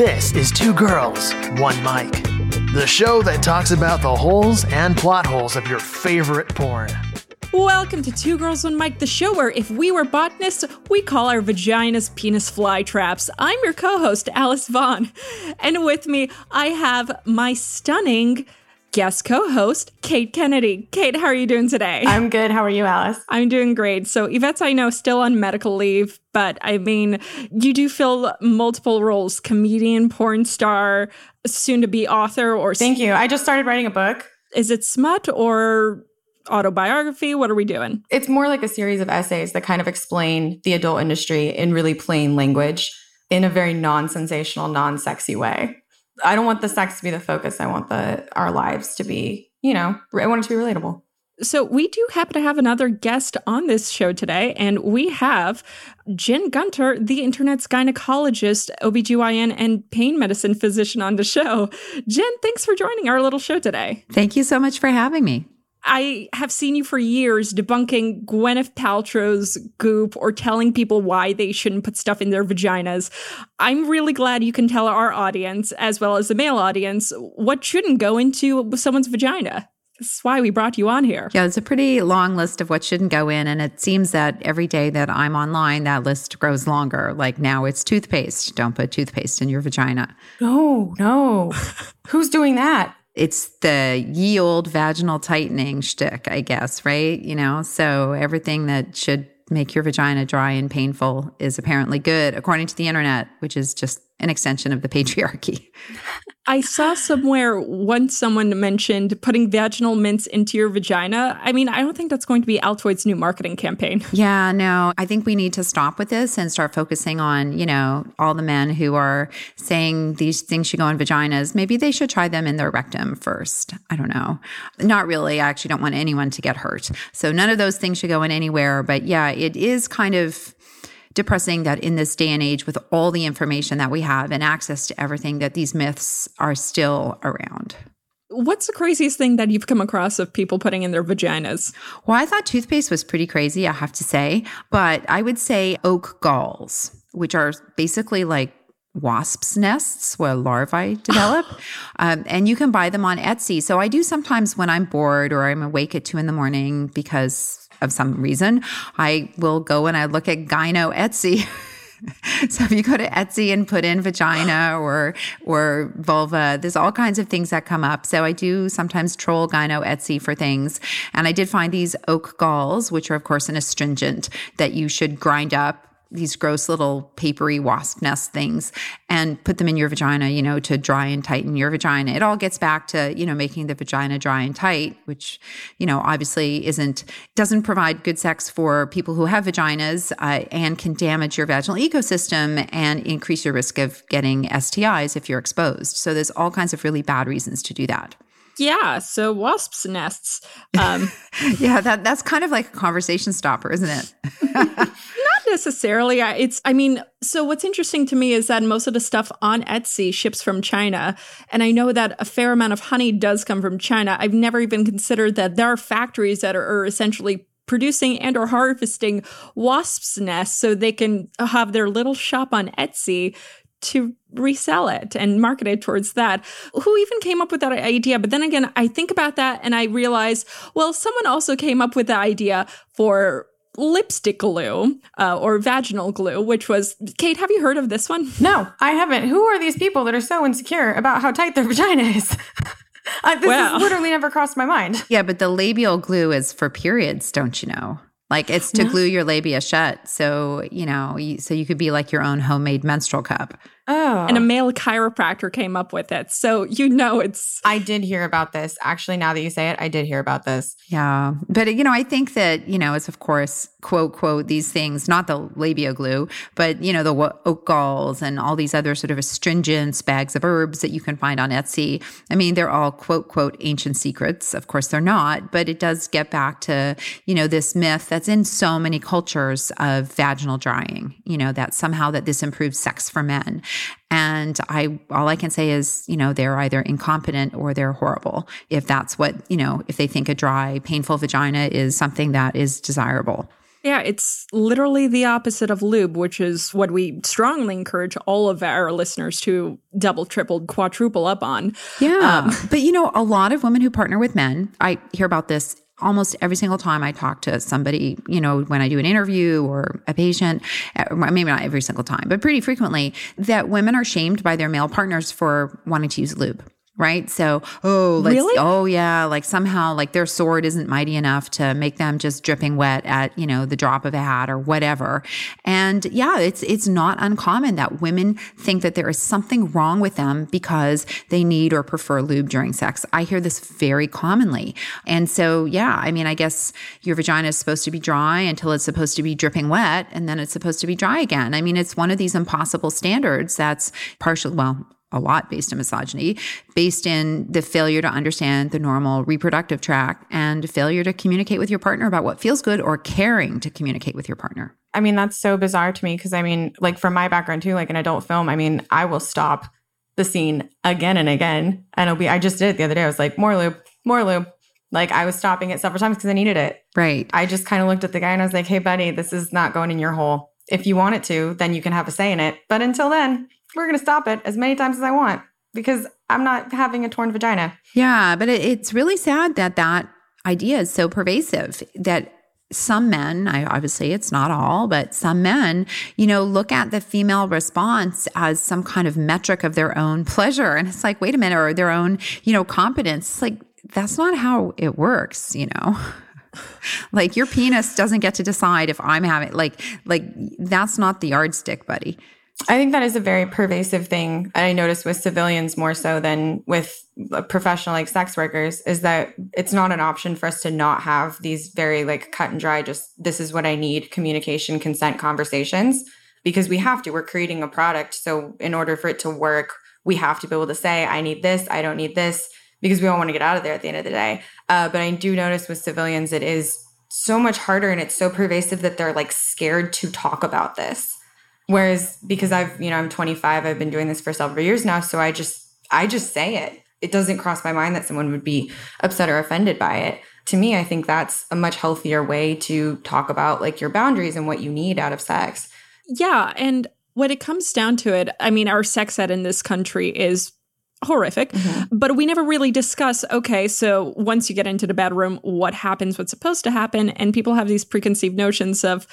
This is Two Girls, One Mic, the show that talks about the holes and plot holes of your favorite porn. Welcome to Two Girls One Mic, the show where if we were botanists, we call our vaginas penis fly traps. I'm your co-host, Alice Vaughn. And with me, I have my stunning guest co-host, Kate Kennedy. Kate, how are you doing today? I'm good. How are you, Alice? I'm doing great. So Yvette's, I know, still on medical leave, but I mean, you do fill multiple roles: comedian, porn star, soon to be author, or Thank you. I just started writing a book. is it smut or autobiography? What are we doing? It's more like a series of essays that kind of explain the adult industry in really plain language in a very non-sensational, non-sexy way. I don't want the sex to be the focus. I want the our lives to be, you know, I want it to be relatable. So, we do happen to have another guest on this show today, and we have Jen Gunter, the internet's gynecologist, OBGYN, and pain medicine physician on the show. Jen, thanks for joining our little show today. Thank you so much for having me. I have seen you for years debunking Gwyneth Paltrow's goop or telling people why they shouldn't put stuff in their vaginas. I'm really glad you can tell our audience, as well as the male audience, what shouldn't go into someone's vagina. This is why we brought you on here. Yeah, it's a pretty long list of what shouldn't go in. And it seems that every day that I'm online, that list grows longer. Like now it's toothpaste. Don't put toothpaste in your vagina. No, no. Who's doing that? It's the ye old vaginal tightening shtick, I guess, right? You know, so everything that should make your vagina dry and painful is apparently good, according to the internet, which is just an extension of the patriarchy. I saw somewhere once someone mentioned putting vaginal mints into your vagina. I mean, I don't think that's going to be Altoid's new marketing campaign. Yeah, no, I think we need to stop with this and start focusing on, you know, all the men who are saying these things should go in vaginas. Maybe they should try them in their rectum first. I don't know. Not really. I actually don't want anyone to get hurt. So none of those things should go in anywhere. But yeah, it is kind of depressing that in this day and age with all the information that we have and access to everything that these myths are still around. What's the craziest thing that you've come across of people putting in their vaginas? Well, I thought toothpaste was pretty crazy, I have to say, but I would say oak galls, which are basically like wasps' nests where larvae develop. um, and you can buy them on Etsy. So I do sometimes when I'm bored or I'm awake at two in the morning because of some reason, I will go and I look at Gyno Etsy. so if you go to Etsy and put in vagina or or vulva, there's all kinds of things that come up. So I do sometimes troll Gyno Etsy for things, and I did find these oak galls, which are of course an astringent that you should grind up these gross little papery wasp nest things and put them in your vagina, you know, to dry and tighten your vagina. It all gets back to, you know, making the vagina dry and tight, which, you know, obviously isn't, doesn't provide good sex for people who have vaginas uh, and can damage your vaginal ecosystem and increase your risk of getting STIs if you're exposed. So there's all kinds of really bad reasons to do that. Yeah, so wasps' nests. Um, yeah, that that's kind of like a conversation stopper, isn't it? not necessarily. I- It's, I mean, so what's interesting to me is that most of the stuff on Etsy ships from China. And I know that a fair amount of honey does come from China. I've never even considered that there are factories that are, are essentially producing and or harvesting wasps' nests so they can have their little shop on Etsy to resell it and market it towards that. Who even came up with that idea? But then again, I think about that and I realize, well, someone also came up with the idea for lipstick glue uh, or vaginal glue, which was Kate. Have you heard of this one? No, I haven't. Who are these people that are so insecure about how tight their vagina is? uh, this Wow. has literally never crossed my mind. Yeah, but the labial glue is for periods, don't you know? Like it's to glue your labia shut. So, you know, so you could be like your own homemade menstrual cup. Oh. And a oh. male chiropractor came up with it. So you know it's I did hear about this. Actually, now that you say it, I did hear about this. Yeah. But, you know, I think that, you know, it's of course, quote, quote, these things, not the labia glue, but, you know, the wa- oak galls and all these other sort of astringents, bags of herbs that you can find on Etsy. I mean, they're all quote, quote, ancient secrets. Of course, they're not, but it does get back to, you know, this myth that's in so many cultures of vaginal drying, you know, that somehow that this improves sex for men. And I, all I can say is, you know, they're either incompetent or they're horrible. If that's what, you know, if they think a dry, painful vagina is something that is desirable. Yeah, it's literally the opposite of lube, which is what we strongly encourage all of our listeners to double, triple, quadruple up on. Yeah. Um, but you know, a lot of women who partner with men, I hear about this almost every single time I talk to somebody, you know, when I do an interview or a patient, uh, maybe not every single time, but pretty frequently, that women are shamed by their male partners for wanting to use lube right? So, oh, let's, really? oh yeah, like somehow like their sword isn't mighty enough to make them just dripping wet at, you know, the drop of a hat or whatever. And yeah, it's it's not uncommon that women think that there is something wrong with them because they need or prefer lube during sex. I hear this very commonly. And so, yeah, I mean, I guess your vagina is supposed to be dry until it's supposed to be dripping wet and then it's supposed to be dry again. I mean, it's one of these impossible standards that's partial well, a lot based in misogyny, based in the failure to understand the normal reproductive tract and failure to communicate with your partner about what feels good or caring to communicate with your partner. I mean, that's so bizarre to me because I mean, like from my background too, like an adult film, I mean, I will stop the scene again and again. And it'll be, I just did it the other day. I was like, more loop, more loop. Like I was stopping it several times because I needed it. Right. I just kind of looked at the guy and I was like, hey, buddy, this is not going in your hole. If you want it to, then you can have a say in it. But until then, we're going to stop it as many times as I want because I'm not having a torn vagina. Yeah, but it, it's really sad that that idea is so pervasive that some men, I obviously it's not all, but some men, you know, look at the female response as some kind of metric of their own pleasure. And it's like, wait a minute, or their own, you know, competence. It's like, that's not how it works, you know? like your penis doesn't get to decide if I'm having like like that's not the yardstick, buddy. I think that is a very pervasive thing. I notice with civilians more so than with professional like sex workers is that it's not an option for us to not have these very like cut and dry, just this is what I need communication, consent conversations because we have to. We're creating a product. So in order for it to work, we have to be able to say, I need this, I don't need this, because we all want to get out of there at the end of the day. Uh, but I do notice with civilians, it is so much harder and it's so pervasive that they're like scared to talk about this Whereas because I've, you know, I'm 25, I've been doing this for several years now. So I just, I just say it. It doesn't cross my mind that someone would be upset or offended by it. To me, I think that's a much healthier way to talk about like your boundaries and what you need out of sex. Yeah. And when it comes down to it, I mean, our sex ed in this country is horrific, mm-hmm. but we never really discuss okay, so once you get into the bedroom, what happens, what's supposed to happen. And people have these preconceived notions of,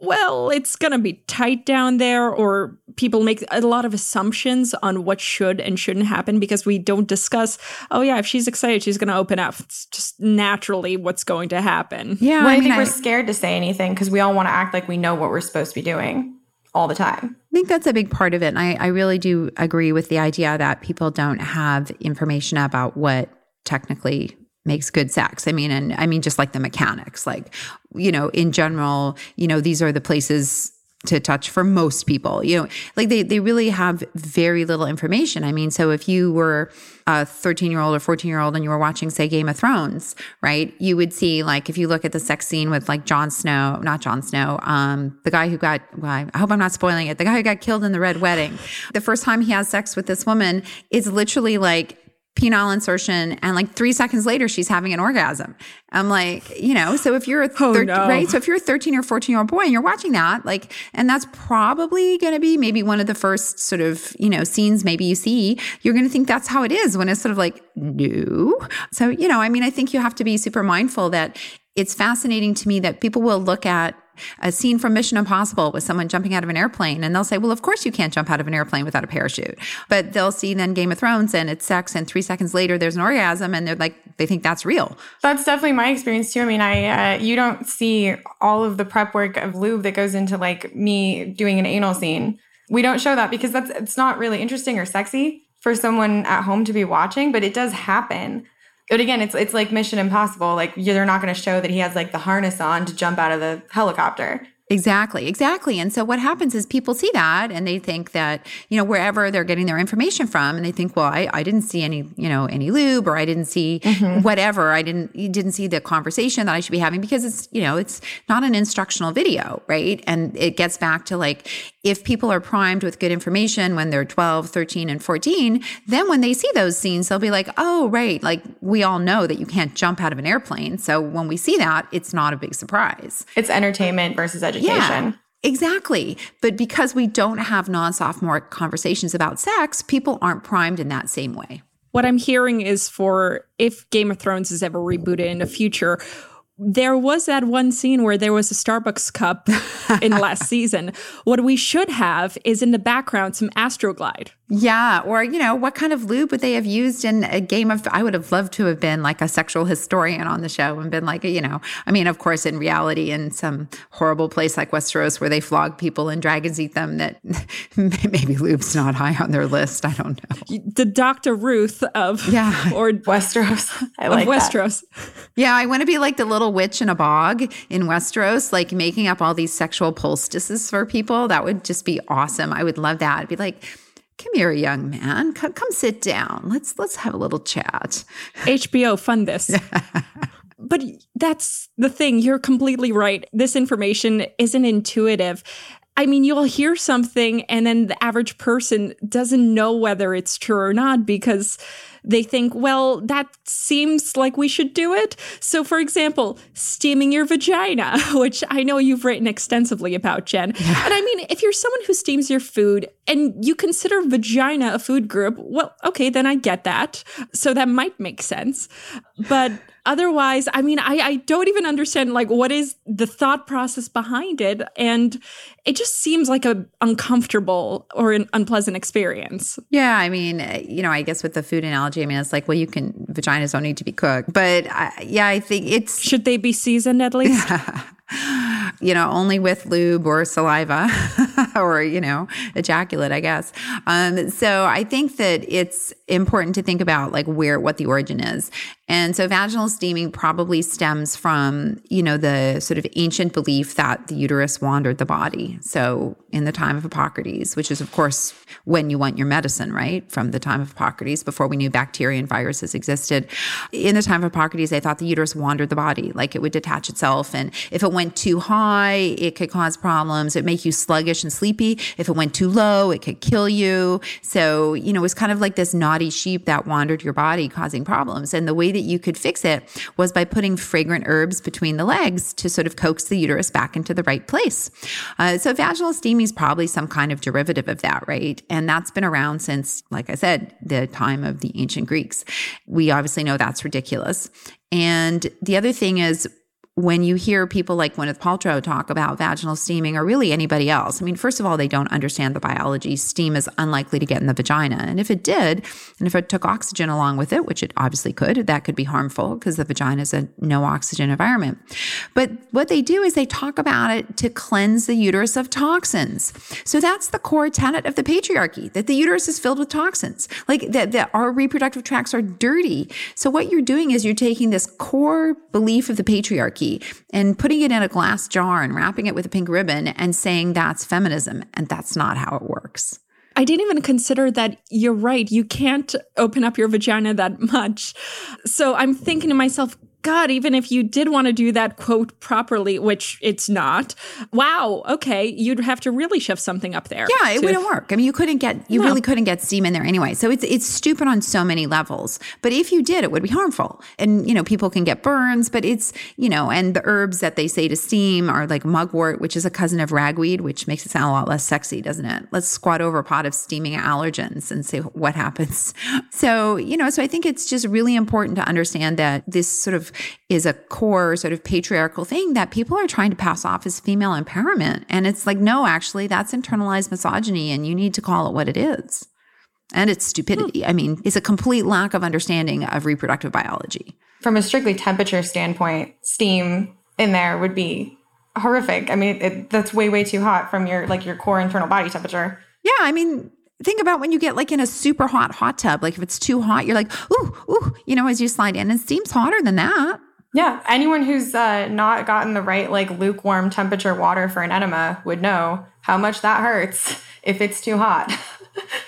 well, it's going to be tight down there, or people make a lot of assumptions on what should and shouldn't happen because we don't discuss, oh, yeah, if she's excited, she's going to open up. It's just naturally what's going to happen. Yeah. Well, I, I mean, think I, we're scared to say anything because we all want to act like we know what we're supposed to be doing all the time. I think that's a big part of it. And I, I really do agree with the idea that people don't have information about what technically makes good sex. I mean, and I mean, just like the mechanics, like, you know, in general, you know, these are the places to touch for most people, you know, like they, they really have very little information. I mean, so if you were a 13 year old or 14 year old and you were watching, say, Game of Thrones, right, you would see, like, if you look at the sex scene with like Jon Snow, not Jon Snow, um, the guy who got, well, I hope I'm not spoiling it, the guy who got killed in the Red Wedding, the first time he has sex with this woman is literally like, penile insertion and like three seconds later she's having an orgasm. I'm like you know so if you're a oh, no. right? So if you're a 13 or 14 year old boy and you're watching that like and that's probably going to be maybe one of the first sort of you know scenes maybe you see you're going to think that's how it is when it's sort of like no. So you know i mean i think you have to be super mindful that it's fascinating to me that people will look at a scene from Mission Impossible with someone jumping out of an airplane and they'll say, well, of course you can't jump out of an airplane without a parachute. But they'll see then Game of Thrones and it's sex and three seconds later there's an orgasm and they're like, they think that's real. That's definitely my experience too. I mean, I, uh, you don't see all of the prep work of lube that goes into like me doing an anal scene. We don't show that because that's, it's not really interesting or sexy for someone at home to be watching, but it does happen. But again, it's it's like Mission Impossible. Like they're not going to show that he has like the harness on to jump out of the helicopter. Exactly, exactly. And so what happens is people see that and they think that, you know, wherever they're getting their information from and they think, well, I, I didn't see any, you know, any lube or I didn't see mm-hmm. whatever. I didn't you didn't see the conversation that I should be having because it's, you know, it's not an instructional video, right? And it gets back to like if people are primed with good information when they're 12, 13, and 14, then when they see those scenes, they'll be like, oh, right. Like we all know that you can't jump out of an airplane. So when we see that, it's not a big surprise. It's entertainment versus education. Yeah. Exactly. But because we don't have non sophomore conversations about sex, people aren't primed in that same way. What I'm hearing is for if Game of Thrones is ever rebooted in the future, there was that one scene where there was a Starbucks cup in last season. What we should have is in the background some Astroglide. Yeah. Or, you know, what kind of lube would they have used in a game of, I would have loved to have been like a sexual historian on the show and been like, you know, I mean, of course, in reality, in some horrible place like Westeros where they flog people and dragons eat them, that maybe lube's not high on their list. I don't know. The Dr. Ruth of, yeah, or Westeros. I like Westeros. That. Yeah. I want to be like the little witch in a bog in Westeros, like making up all these sexual poultices for people. That would just be awesome. I would love that. I'd be like, come here young man. Come, come sit down. Let's let's have a little chat. Hbo fund this. But that's the thing. You're completely right. This information isn't intuitive. I mean, you'll hear something and then the average person doesn't know whether it's true or not because they think, well, that seems like we should do it. So, for example, steaming your vagina, which I know you've written extensively about, Jen. Yeah. And I mean, if you're someone who steams your food and you consider vagina a food group, well, okay, then I get that. So that might make sense. But otherwise, I mean, I, I don't even understand like what is the thought process behind it. And it just seems like a uncomfortable or an unpleasant experience. Yeah. I mean, you know, I guess with the food analogy, I mean, it's like, well, you can, vaginas don't need to be cooked. But I, yeah, I think it's. Should they be seasoned at least? Yeah. you know, only with lube or saliva or, you know, ejaculate, I guess. Um, so I think that it's important to think about like where, what the origin is. And so vaginal steaming probably stems from, you know, the sort of ancient belief that the uterus wandered the body. So in the time of Hippocrates, which is, of course, when you want your medicine, right? From the time of Hippocrates, before we knew bacteria and viruses existed. In the time of Hippocrates, they thought the uterus wandered the body, like it would detach itself. And if it went too high, it could cause problems. It make you sluggish and sleepy. If it went too low, it could kill you. So, you know, it was kind of like this naughty sheep that wandered your body, causing problems. And the way that you could fix it was by putting fragrant herbs between the legs to sort of coax the uterus back into the right place. Uh, so vaginal steaming is probably some kind of derivative of that, right? And that's been around since, like I said, the time of the ancient Greeks. We obviously know that's ridiculous. And the other thing is, when you hear people like Gwyneth Paltrow talk about vaginal steaming or really anybody else, I mean, first of all, they don't understand the biology. Steam is unlikely to get in the vagina. And if it did, and if it took oxygen along with it, which it obviously could, that could be harmful because the vagina is a no oxygen environment. But what they do is they talk about it to cleanse the uterus of toxins. So that's the core tenet of the patriarchy that the uterus is filled with toxins, like that, that our reproductive tracts are dirty. So what you're doing is you're taking this core belief of the patriarchy and putting it in a glass jar and wrapping it with a pink ribbon and saying that's feminism. And that's not how it works. I didn't even consider that you're right. You can't open up your vagina that much. So I'm thinking to myself, God, even if you did want to do that quote properly, which it's not, wow, okay, you'd have to really shove something up there. Yeah, it to, wouldn't work. I mean, you couldn't get, you no. really couldn't get steam in there anyway. So it's it's stupid on so many levels. But if you did, it would be harmful. And you know, people can get burns, but it's you know, and the herbs that they say to steam are like mugwort, which is a cousin of ragweed, which makes it sound a lot less sexy, doesn't it? Let's squat over a pot of steaming allergens and see what happens. So you know, so I think it's just really important to understand that this sort of is a core sort of patriarchal thing that people are trying to pass off as female empowerment. And it's like, no, actually, that's internalized misogyny, and you need to call it what it is. And it's stupidity. Hmm. I mean, it's a complete lack of understanding of reproductive biology. From a strictly temperature standpoint, steam in there would be horrific. I mean, it, that's way, way too hot from your like your core internal body temperature. Yeah, I mean, think about when you get like in a super hot hot tub. Like if it's too hot, you're like, ooh, ooh, you know, as you slide in, and steam's hotter than that. Yeah, anyone who's uh, not gotten the right like lukewarm temperature water for an enema would know how much that hurts if it's too hot.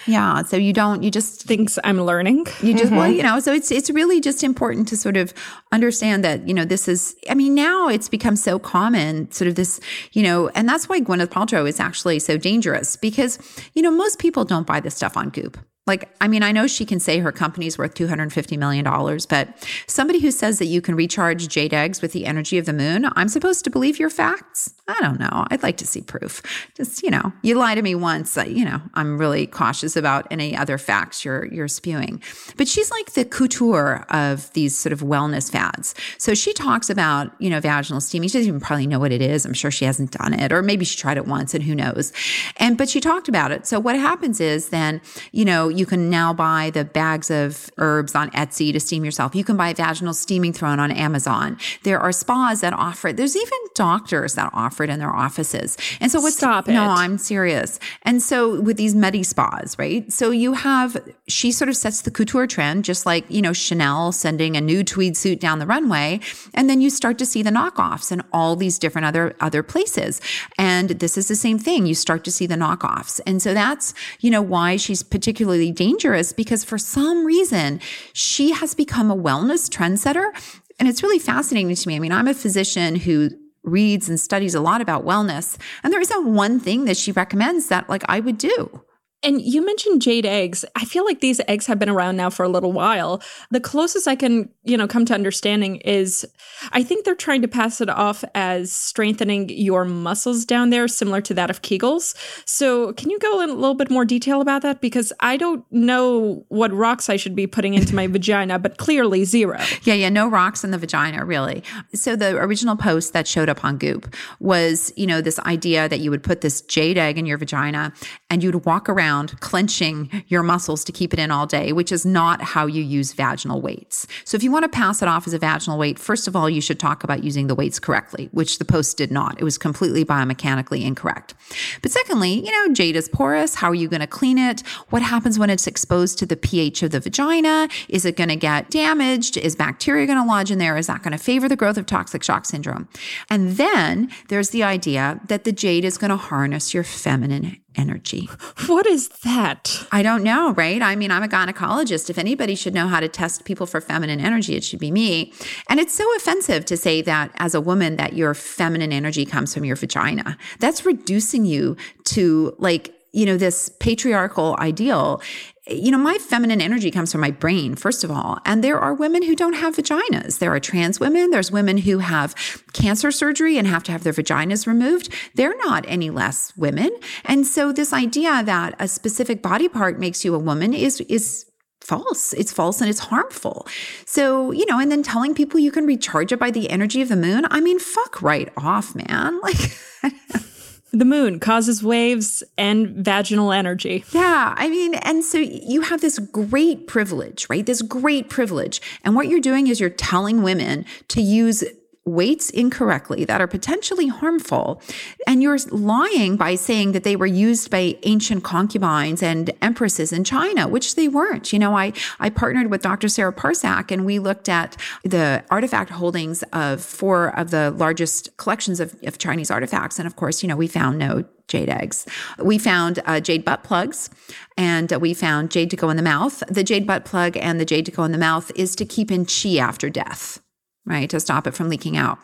Yeah. So you don't, you just thinks I'm learning. You just, mm-hmm. well, you know, so it's, it's really just important to sort of understand that, you know, this is, I mean, now it's become so common, sort of this, you know, and that's why Gwyneth Paltrow is actually so dangerous because, you know, most people don't buy this stuff on Goop. Like, I mean, I know she can say her company's worth $250 million, but somebody who says that you can recharge jade eggs with the energy of the moon, I'm supposed to believe your facts? I don't know. I'd like to see proof. Just, you know, you lie to me once, you know, I'm really cautious about any other facts you're, you're spewing. But she's like the couture of these sort of wellness fads. So she talks about, you know, vaginal steaming. She doesn't even probably know what it is. I'm sure she hasn't done it, or maybe she tried it once and who knows. And, but she talked about it. So what happens is then, you know, you can now buy the bags of herbs on Etsy to steam yourself. You can buy vaginal steaming throne on Amazon. There are spas that offer it. There's even doctors that offer it in their offices. And so what's Stop it. No, I'm serious. And so with these medi spas, right? So you have she sort of sets the couture trend, just like, you know, Chanel sending a new tweed suit down the runway. And then you start to see the knockoffs in all these different other other places. And this is the same thing. You start to see the knockoffs. And so that's, you know, why she's particularly dangerous because for some reason she has become a wellness trendsetter. And it's really fascinating to me. I mean, I'm a physician who reads and studies a lot about wellness, and there isn't one thing that she recommends that like I would do. And you mentioned jade eggs. I feel like these eggs have been around now for a little while. The closest I can, you know, come to understanding is I think they're trying to pass it off as strengthening your muscles down there, similar to that of Kegels. So, can you go in a little bit more detail about that? Because I don't know what rocks I should be putting into my vagina, but clearly zero. Yeah, yeah, no rocks in the vagina, really. So, the original post that showed up on Goop was, you know, this idea that you would put this jade egg in your vagina and you'd walk around around clenching your muscles to keep it in all day, which is not how you use vaginal weights. So if you want to pass it off as a vaginal weight, first of all, you should talk about using the weights correctly, which the post did not. It was completely biomechanically incorrect. But secondly, you know, jade is porous. How are you going to clean it? What happens when it's exposed to the pH of the vagina? Is it going to get damaged? Is bacteria going to lodge in there? Is that going to favor the growth of toxic shock syndrome? And then there's the idea that the jade is going to harness your feminine energy. What is that? I don't know, right? I mean, I'm a gynecologist. If anybody should know how to test people for feminine energy, it should be me. And it's so offensive to say that as a woman that your feminine energy comes from your vagina. That's reducing you to like you know, this patriarchal ideal you know, my feminine energy comes from my brain, first of all. And there are women who don't have vaginas. There are trans women. There's women who have cancer surgery and have to have their vaginas removed. They're not any less women. And so this idea that a specific body part makes you a woman is, is false. It's false and it's harmful. So, you know, and then telling people you can recharge it by the energy of the moon. I mean, fuck right off, man. Like, The moon causes waves and vaginal energy. Yeah. I mean, and so you have this great privilege, right? This great privilege. And what you're doing is you're telling women to use weights incorrectly that are potentially harmful. And you're lying by saying that they were used by ancient concubines and empresses in China, which they weren't. You know, I, I partnered with Dr. Sarah Parcak and we looked at the artifact holdings of four of the largest collections of, of Chinese artifacts. And of course, you know, we found no jade eggs. We found uh, jade butt plugs and uh, we found jade to go in the mouth. The jade butt plug and the jade to go in the mouth is to keep in chi after death right? To stop it from leaking out,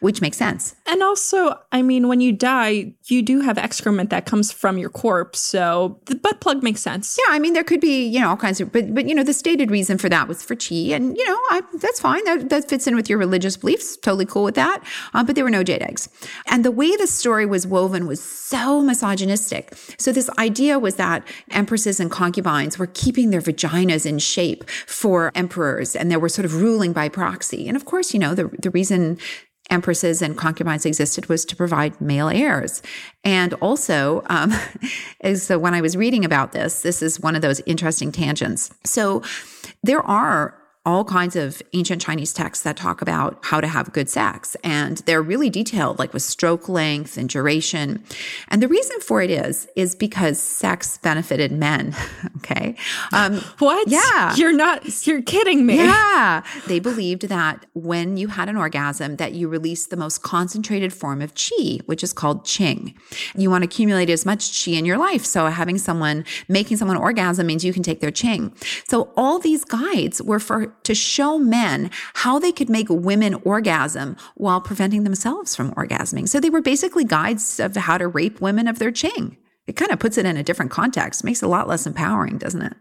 which makes sense. And also, I mean, when you die, you do have excrement that comes from your corpse. So the butt plug makes sense. Yeah. I mean, there could be, you know, all kinds of, but, but, you know, the stated reason for that was for chi. And, you know, I, that's fine. That, that fits in with your religious beliefs. Totally cool with that. Uh, but there were no jade eggs. And the way the story was woven was so misogynistic. So this idea was that empresses and concubines were keeping their vaginas in shape for emperors and they were sort of ruling by proxy. And of course, course, you know, the, the reason empresses and concubines existed was to provide male heirs. And also, um, is when I was reading about this, this is one of those interesting tangents. So there are all kinds of ancient Chinese texts that talk about how to have good sex. And they're really detailed, like with stroke length and duration. And the reason for it is, is because sex benefited men. okay. Um, what? Yeah. You're not, you're kidding me. Yeah. They believed that when you had an orgasm, that you released the most concentrated form of qi, which is called qing. You want to accumulate as much qi in your life. So having someone, making someone orgasm means you can take their qing. So all these guides were for to show men how they could make women orgasm while preventing themselves from orgasming. So they were basically guides of how to rape women of their ching. It kind of puts it in a different context, makes it a lot less empowering, doesn't it?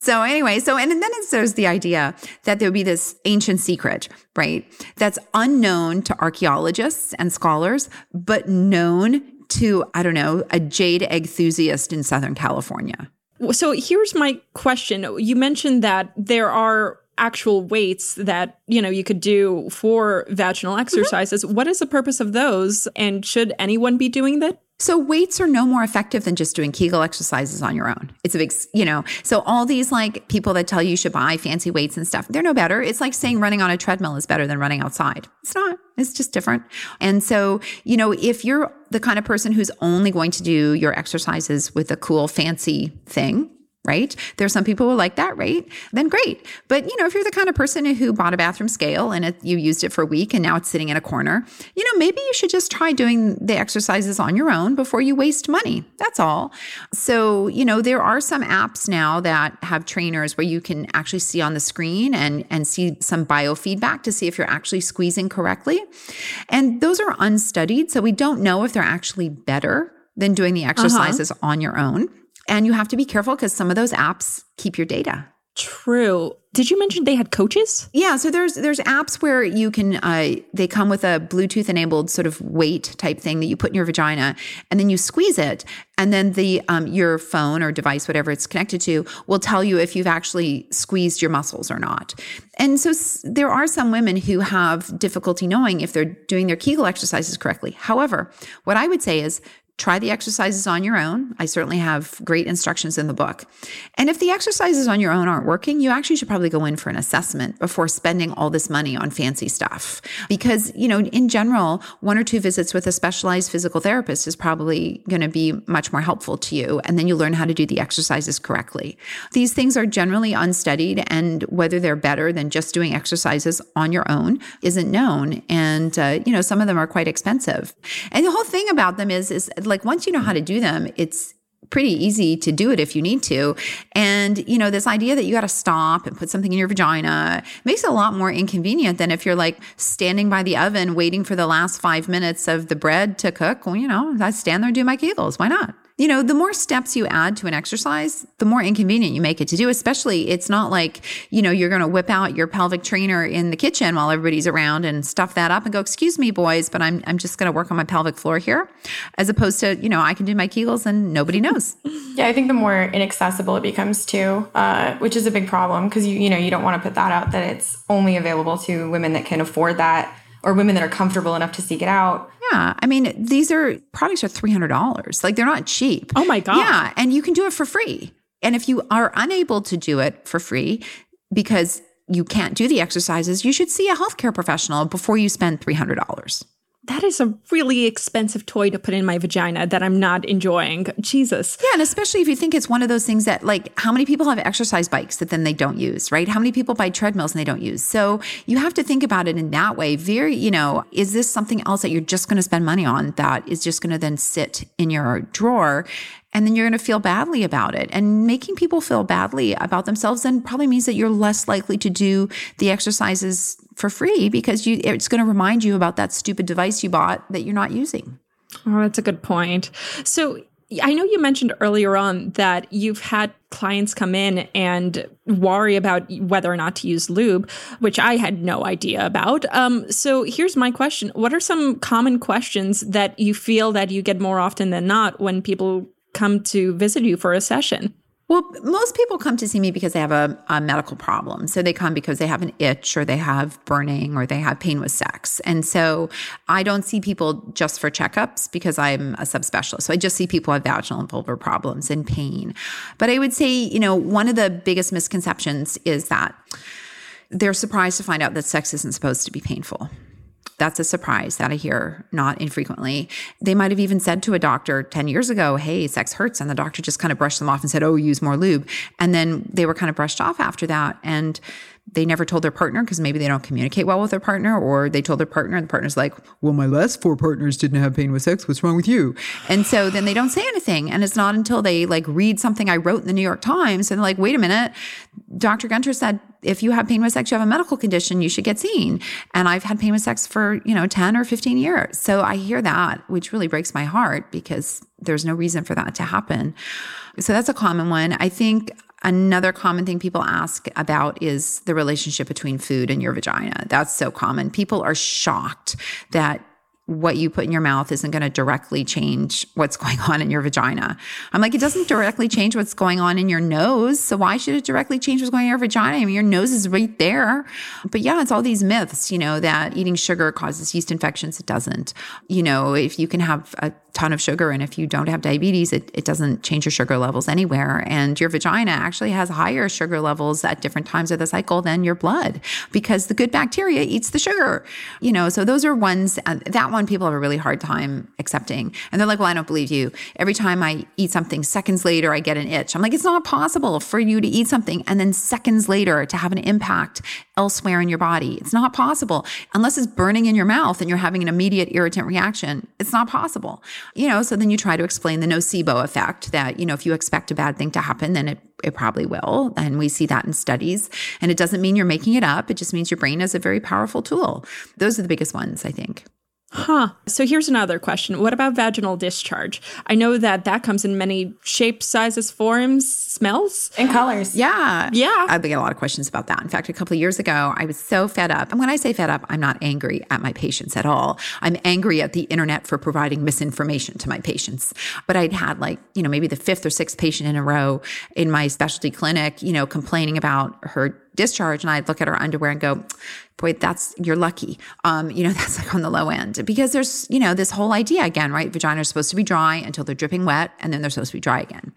So anyway, so and then there's the idea that there would be this ancient secret, right? That's unknown to archaeologists and scholars, but known to, I don't know, a jade enthusiast in Southern California. So here's my question. You mentioned that there are actual weights that you know you could do for vaginal mm-hmm. exercises mm-hmm. what is the purpose of those and should anyone be doing that so weights are no more effective than just doing Kegel exercises on your own. It's a big, you know, so all these like people that tell you you should buy fancy weights and stuff, they're no better. It's like saying running on a treadmill is better than running outside. It's not. It's just different. And so, you know, if you're the kind of person who's only going to do your exercises with a cool fancy thing, right? There's some people who like that, right? Then great. But you know, if you're the kind of person who bought a bathroom scale and it, you used it for a week and now it's sitting in a corner, you know, maybe you should just try doing the exercises on your own before you waste money. That's all. So, you know, there are some apps now that have trainers where you can actually see on the screen and and see some biofeedback to see if you're actually squeezing correctly. And those are unstudied, so we don't know if they're actually better than doing the uh-huh. exercises uh-huh. on your own. And you have to be careful because some of those apps keep your data. True. Did you mention they had coaches? Yeah, so there's there's apps where you can uh, they come with a Bluetooth enabled sort of weight type thing that you put in your vagina, and then you squeeze it, and then the um, your phone or device, whatever it's connected to, will tell you if you've actually squeezed your muscles or not. And so s- there are some women who have difficulty knowing if they're doing their Kegel exercises correctly. However, what I would say is Try the exercises on your own. I certainly have great instructions in the book. And if the exercises on your own aren't working, you actually should probably go in for an assessment before spending all this money on fancy stuff. Because, you know, in general, one or two visits with a specialized physical therapist is probably going to be much more helpful to you. And then you learn how to do the exercises correctly. These things are generally unstudied, and whether they're better than just doing exercises on your own isn't known. And, uh, you know, some of them are quite expensive. And the whole thing about them is, is like once you know how to do them, it's pretty easy to do it if you need to. And, you know, this idea that you got to stop and put something in your vagina makes it a lot more inconvenient than if you're like standing by the oven waiting for the last five minutes of the bread to cook. Well, you know, I stand there and do my Kegels. Why not? You know, the more steps you add to an exercise, the more inconvenient you make it to do. Especially, it's not like, you know, you're going to whip out your pelvic trainer in the kitchen while everybody's around and stuff that up and go, excuse me, boys, but I'm, I'm just going to work on my pelvic floor here. As opposed to, you know, I can do my Kegels and nobody knows. yeah, I think the more inaccessible it becomes too, uh, which is a big problem because you, you know, you don't want to put that out that it's only available to women that can afford that or women that are comfortable enough to seek it out. Yeah. I mean, these are products are $300. Like they're not cheap. Oh my God. Yeah. And you can do it for free. And if you are unable to do it for free because you can't do the exercises, you should see a healthcare professional before you spend $300 that is a really expensive toy to put in my vagina that I'm not enjoying. Jesus. Yeah, and especially if you think it's one of those things that, like, how many people have exercise bikes that then they don't use, right? How many people buy treadmills and they don't use? So you have to think about it in that way. Very, you know, is this something else that you're just going to spend money on that is just going to then sit in your drawer? and then you're going to feel badly about it. And making people feel badly about themselves then probably means that you're less likely to do the exercises for free because you it's going to remind you about that stupid device you bought that you're not using. Oh, that's a good point. So I know you mentioned earlier on that you've had clients come in and worry about whether or not to use lube, which I had no idea about. Um, so here's my question: What are some common questions that you feel that you get more often than not when people come to visit you for a session? Well, most people come to see me because they have a, a, medical problem. So they come because they have an itch or they have burning or they have pain with sex. And so I don't see people just for checkups because I'm a subspecialist. So I just see people have vaginal and vulvar problems and pain. But I would say, you know, one of the biggest misconceptions is that they're surprised to find out that sex isn't supposed to be painful. That's a surprise that I hear not infrequently. They might have even said to a doctor 10 years ago, Hey, sex hurts. And the doctor just kind of brushed them off and said, Oh, use more lube. And then they were kind of brushed off after that. And they never told their partner because maybe they don't communicate well with their partner, or they told their partner, and the partner's like, Well, my last four partners didn't have pain with sex. What's wrong with you? And so then they don't say anything. And it's not until they like read something I wrote in the New York Times and they're like, Wait a minute, Dr. Gunter said, if you have pain with sex, you have a medical condition, you should get seen. And I've had pain with sex for, you know, 10 or 15 years. So I hear that, which really breaks my heart because there's no reason for that to happen. So that's a common one. I think Another common thing people ask about is the relationship between food and your vagina. That's so common. People are shocked that what you put in your mouth isn't going to directly change what's going on in your vagina. I'm like, it doesn't directly change what's going on in your nose. So why should it directly change what's going on in your vagina? I mean, your nose is right there. But yeah, it's all these myths, you know, that eating sugar causes yeast infections. It doesn't. You know, if you can have a ton of sugar and if you don't have diabetes, it, it doesn't change your sugar levels anywhere. And your vagina actually has higher sugar levels at different times of the cycle than your blood because the good bacteria eats the sugar. You know, so those are ones uh, that one people have a really hard time accepting. And they're like, well, I don't believe you. Every time I eat something, seconds later, I get an itch. I'm like, it's not possible for you to eat something and then seconds later to have an impact elsewhere in your body. It's not possible unless it's burning in your mouth and you're having an immediate irritant reaction. It's not possible. You know, so then you try to explain the nocebo effect that, you know, if you expect a bad thing to happen, then it it probably will. And we see that in studies. And it doesn't mean you're making it up. It just means your brain is a very powerful tool. Those are the biggest ones, I think. Huh. So here's another question. What about vaginal discharge? I know that that comes in many shapes, sizes, forms, smells, and colors. Yeah. Yeah. I get a lot of questions about that. In fact, a couple of years ago, I was so fed up. And when I say fed up, I'm not angry at my patients at all. I'm angry at the internet for providing misinformation to my patients. But I'd had like, you know, maybe the fifth or sixth patient in a row in my specialty clinic, you know, complaining about her discharge and I'd look at her underwear and go, boy, that's, you're lucky. Um, you know, that's like on the low end because there's, you know, this whole idea again, right? Vaginas are supposed to be dry until they're dripping wet and then they're supposed to be dry again.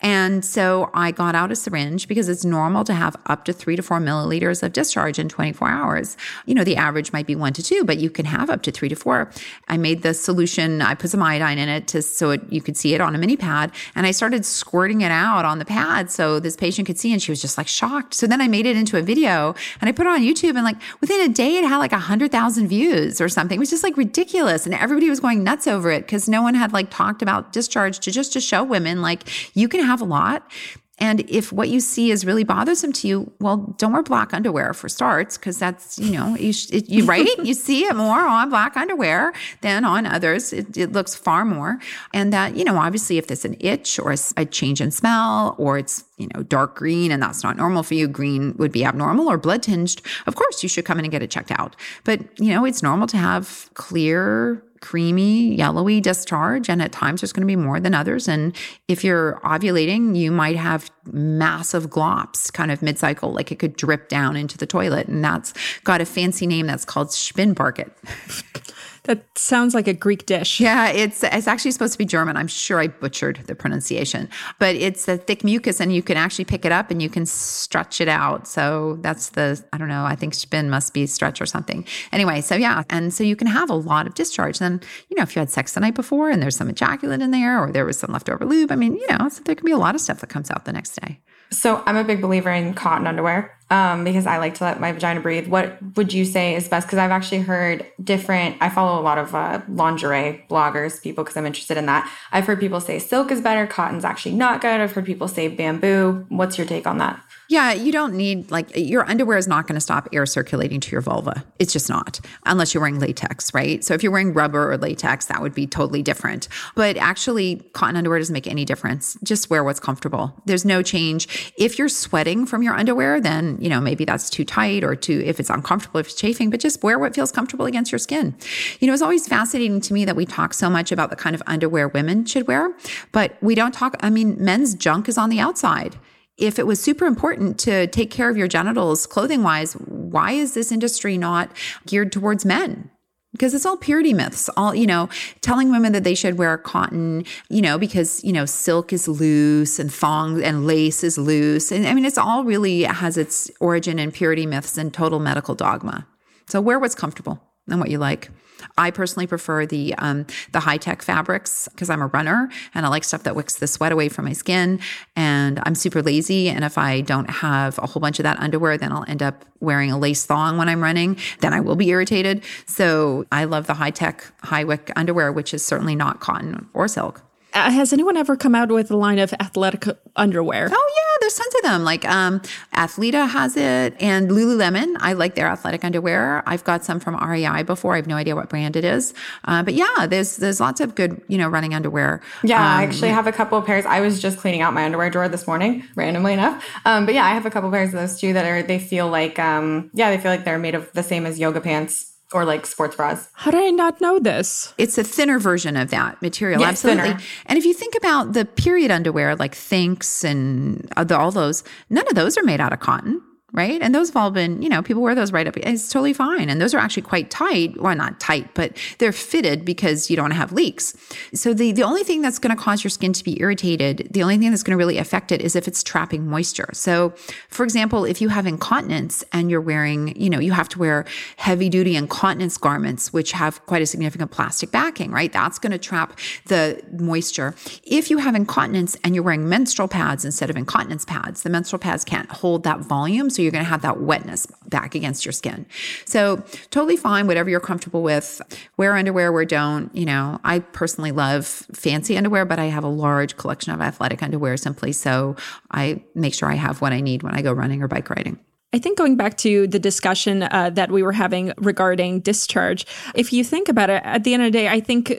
And so I got out a syringe because it's normal to have up to three to four milliliters of discharge in 24 hours. You know, the average might be one to two, but you can have up to three to four. I made the solution, I put some iodine in it to, so it, you could see it on a mini pad and I started squirting it out on the pad so this patient could see and she was just like shocked. So then I made it into a video and I put it on YouTube and like within a day it had like a hundred thousand views or something. It was just like ridiculous. And everybody was going nuts over it because no one had like talked about discharge to just to show women like you can have a lot and if what you see is really bothersome to you, well, don't wear black underwear for starts, because that's, you know, you, it, you right? you see it more on black underwear than on others. It, it, looks far more. And that, you know, obviously if there's an itch or a, a change in smell or it's, you know, dark green and that's not normal for you, green would be abnormal or blood tinged, of course you should come in and get it checked out. But, you know, it's normal to have clear, creamy, yellowy discharge. And at times there's going to be more than others. And if you're ovulating, you might have massive glops kind of mid cycle, like it could drip down into the toilet. And that's got a fancy name that's called Spinnbarkeit. That sounds like a Greek dish. Yeah, it's it's actually supposed to be German. I'm sure I butchered the pronunciation, but it's a thick mucus, and you can actually pick it up and you can stretch it out. So that's the I don't know. I think spin must be stretch or something. Anyway, so yeah, and so you can have a lot of discharge. Then you know if you had sex the night before and there's some ejaculate in there, or there was some leftover lube. I mean, you know, so there can be a lot of stuff that comes out the next day. So I'm a big believer in cotton underwear um, because I like to let my vagina breathe. What would you say is best? Because I've actually heard different. I follow a lot of uh, lingerie bloggers, people, because I'm interested in that. I've heard people say silk is better, cotton's actually not good. I've heard people say bamboo. What's your take on that? Yeah, you don't need like your underwear is not going to stop air circulating to your vulva. It's just not, unless you're wearing latex, right? So if you're wearing rubber or latex, that would be totally different. But actually, cotton underwear doesn't make any difference. Just wear what's comfortable. There's no change. If you're sweating from your underwear, then, you know, maybe that's too tight or too, if it's uncomfortable, if it's chafing, but just wear what feels comfortable against your skin. You know, it's always fascinating to me that we talk so much about the kind of underwear women should wear, but we don't talk, I mean, men's junk is on the outside if it was super important to take care of your genitals clothing wise, why is this industry not geared towards men? because it's all purity myths all you know telling women that they should wear cotton you know because you know silk is loose and thong and lace is loose. And i mean it's all really has its origin in purity myths and total medical dogma. So wear what's comfortable and what you like I personally prefer the um, the high tech fabrics because I'm a runner and I like stuff that wicks the sweat away from my skin. And I'm super lazy, and if I don't have a whole bunch of that underwear, then I'll end up wearing a lace thong when I'm running. Then I will be irritated. So I love the high tech high wick underwear, which is certainly not cotton or silk. Uh, has anyone ever come out with a line of athletic underwear? Oh yeah, there's tons of them. Like um, Athleta has it, and Lululemon. I like their athletic underwear. I've got some from REI before. I have no idea what brand it is, uh, but yeah, there's there's lots of good you know running underwear. Yeah, um, I actually have a couple of pairs. I was just cleaning out my underwear drawer this morning, randomly enough. Um, but yeah, I have a couple of pairs of those too that are they feel like um, yeah they feel like they're made of the same as yoga pants or like sports bras. How did I not know this? It's a thinner version of that material. Yes, absolutely. Thinner. And if you think about the period underwear, like Thinx and all those, none of those are made out of cotton right? And those have all been, you know, people wear those right up. It's totally fine. And those are actually quite tight. Well, not tight, but they're fitted because you don't want to have leaks. So the, the only thing that's going to cause your skin to be irritated, the only thing that's going to really affect it is if it's trapping moisture. So for example, if you have incontinence and you're wearing, you know, you have to wear heavy duty incontinence garments, which have quite a significant plastic backing, right? That's going to trap the moisture. If you have incontinence and you're wearing menstrual pads instead of incontinence pads, the menstrual pads can't hold that volume. So you're going to have that wetness back against your skin. So totally fine, whatever you're comfortable with. Wear underwear, wear don't. You know, I personally love fancy underwear, but I have a large collection of athletic underwear simply so I make sure I have what I need when I go running or bike riding. I think going back to the discussion uh, that we were having regarding discharge, if you think about it, at the end of the day, I think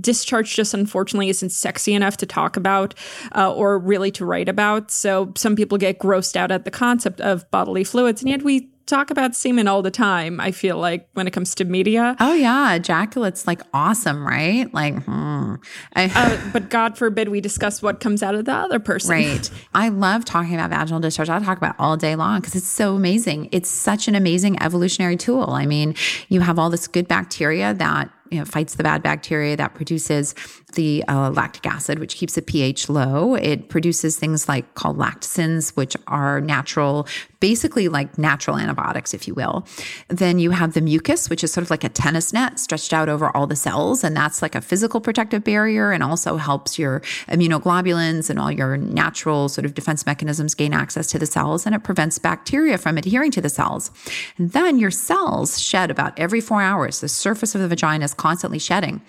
discharge just unfortunately isn't sexy enough to talk about uh, or really to write about. So some people get grossed out at the concept of bodily fluids, and yet we talk about semen all the time. I feel like when it comes to media. Oh yeah, ejaculate's like awesome, right? Like, hmm. I, uh, but God forbid we discuss what comes out of the other person. Right. I love talking about vaginal discharge. I talk about all day long because it's so amazing. It's such an amazing evolutionary tool. I mean, you have all this good bacteria that you know, fights the bad bacteria that produces the uh, lactic acid, which keeps the pH low. It produces things like called lactocins, which are natural, basically like natural antibiotics, if you will. Then you have the mucus, which is sort of like a tennis net stretched out over all the cells. And that's like a physical protective barrier and also helps your immunoglobulins and all your natural sort of defense mechanisms gain access to the cells. And it prevents bacteria from adhering to the cells. And then your cells shed about every four hours. The surface of the vagina is constantly shedding.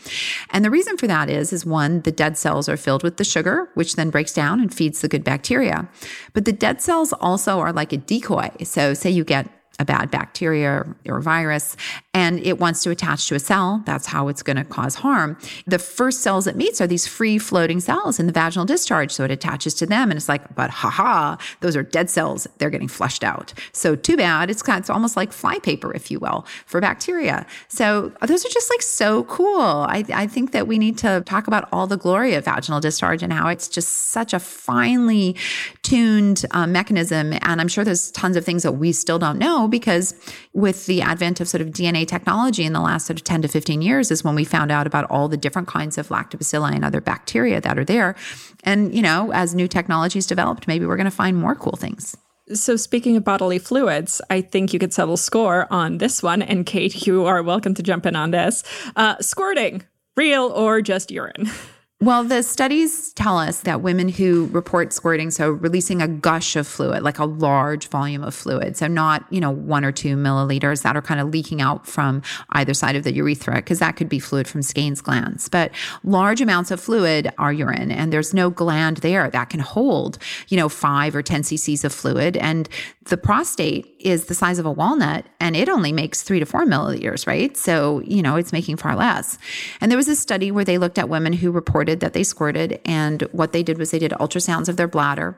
And the reason for that is, is one, the dead cells are filled with the sugar, which then breaks down and feeds the good bacteria. But the dead cells also are like a decoy. So say you get a bad bacteria or virus and it wants to attach to a cell. That's how it's going to cause harm. The first cells it meets are these free floating cells in the vaginal discharge. So it attaches to them and it's like, but haha, those are dead cells. They're getting flushed out. So too bad. It's, it's almost like flypaper, if you will, for bacteria. So those are just like so cool. I, I think that we need to talk about all the glory of vaginal discharge and how it's just such a finely tuned uh, mechanism. And I'm sure there's tons of things that we still don't know because with the advent of sort of DNA technology in the last sort of 10 to 15 years is when we found out about all the different kinds of lactobacilli and other bacteria that are there. And, you know, as new technologies developed, maybe we're going to find more cool things. So, speaking of bodily fluids, I think you could settle score on this one. And Kate, you are welcome to jump in on this. Uh, squirting, real or just urine? Well, the studies tell us that women who report squirting, so releasing a gush of fluid, like a large volume of fluid, so not, you know, one or two milliliters that are kind of leaking out from either side of the urethra, because that could be fluid from Skene's glands. But large amounts of fluid are urine, and there's no gland there that can hold, you know, five or 10 cc's of fluid. And the prostate is the size of a walnut and it only makes three to four milliliters, right? So, you know, it's making far less. And there was a study where they looked at women who reported that they squirted, and what they did was they did ultrasounds of their bladder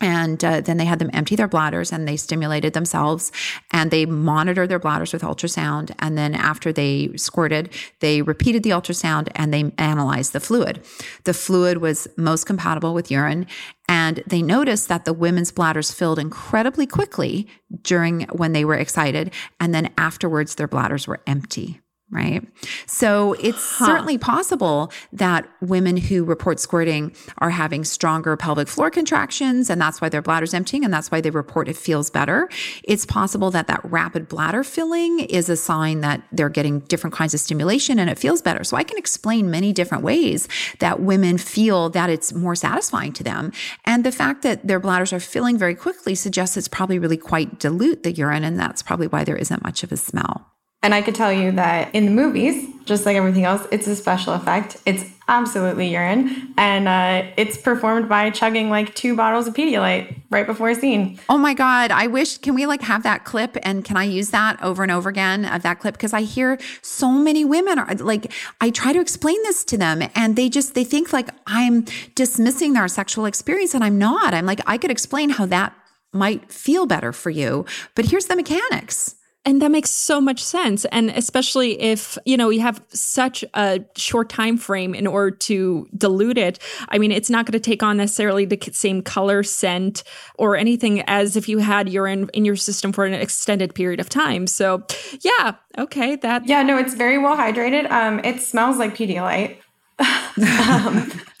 and uh, then they had them empty their bladders and they stimulated themselves and they monitored their bladders with ultrasound. And then after they squirted, they repeated the ultrasound and they analyzed the fluid. The fluid was most compatible with urine. And they noticed that the women's bladders filled incredibly quickly during when they were excited. And then afterwards, their bladders were empty right? So it's huh. certainly possible that women who report squirting are having stronger pelvic floor contractions, and that's why their bladder's emptying, and that's why they report it feels better. It's possible that that rapid bladder filling is a sign that they're getting different kinds of stimulation and it feels better. So I can explain many different ways that women feel that it's more satisfying to them. And the fact that their bladders are filling very quickly suggests it's probably really quite dilute, the urine, and that's probably why there isn't much of a smell. And I could tell you that in the movies, just like everything else, it's a special effect. It's absolutely urine. And uh, it's performed by chugging like two bottles of Pedialyte right before a scene. Oh my God. I wish, can we like have that clip and can I use that over and over again of that clip? Because I hear so many women are like, I try to explain this to them and they just, they think like I'm dismissing their sexual experience and I'm not. I'm like, I could explain how that might feel better for you, but here's the mechanics. And that makes so much sense. And especially if, you know, you have such a short time frame in order to dilute it. I mean, it's not going to take on necessarily the same color, scent, or anything as if you had urine in your system for an extended period of time. So, yeah, okay, that. Yeah, no, it's very well hydrated. Um, it smells like Pedialyte. um,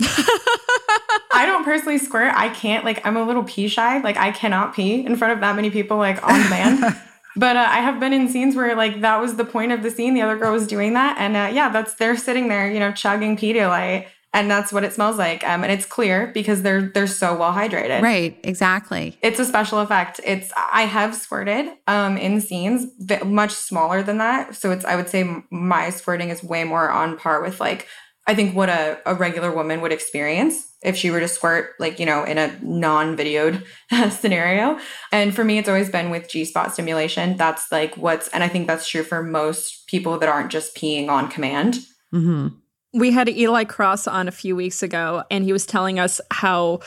I don't personally squirt. I can't like I'm a little pee shy. Like I cannot pee in front of that many people like on demand. But uh, I have been in scenes where like that was the point of the scene. The other girl was doing that, and uh, yeah, that's they're sitting there, you know, chugging Pedialyte, and that's what it smells like. Um, and it's clear because they're they're so well hydrated. Right, exactly. It's a special effect. It's I have squirted um in scenes much smaller than that, so it's I would say my squirting is way more on par with like I think what a, a regular woman would experience if she were to squirt, like, you know, in a non videoed scenario. And for me, it's always been with G spot stimulation. That's like what's, and I think that's true for most people that aren't just peeing on command. Mm-hmm. We had Eli Cross on a few weeks ago, and he was telling us how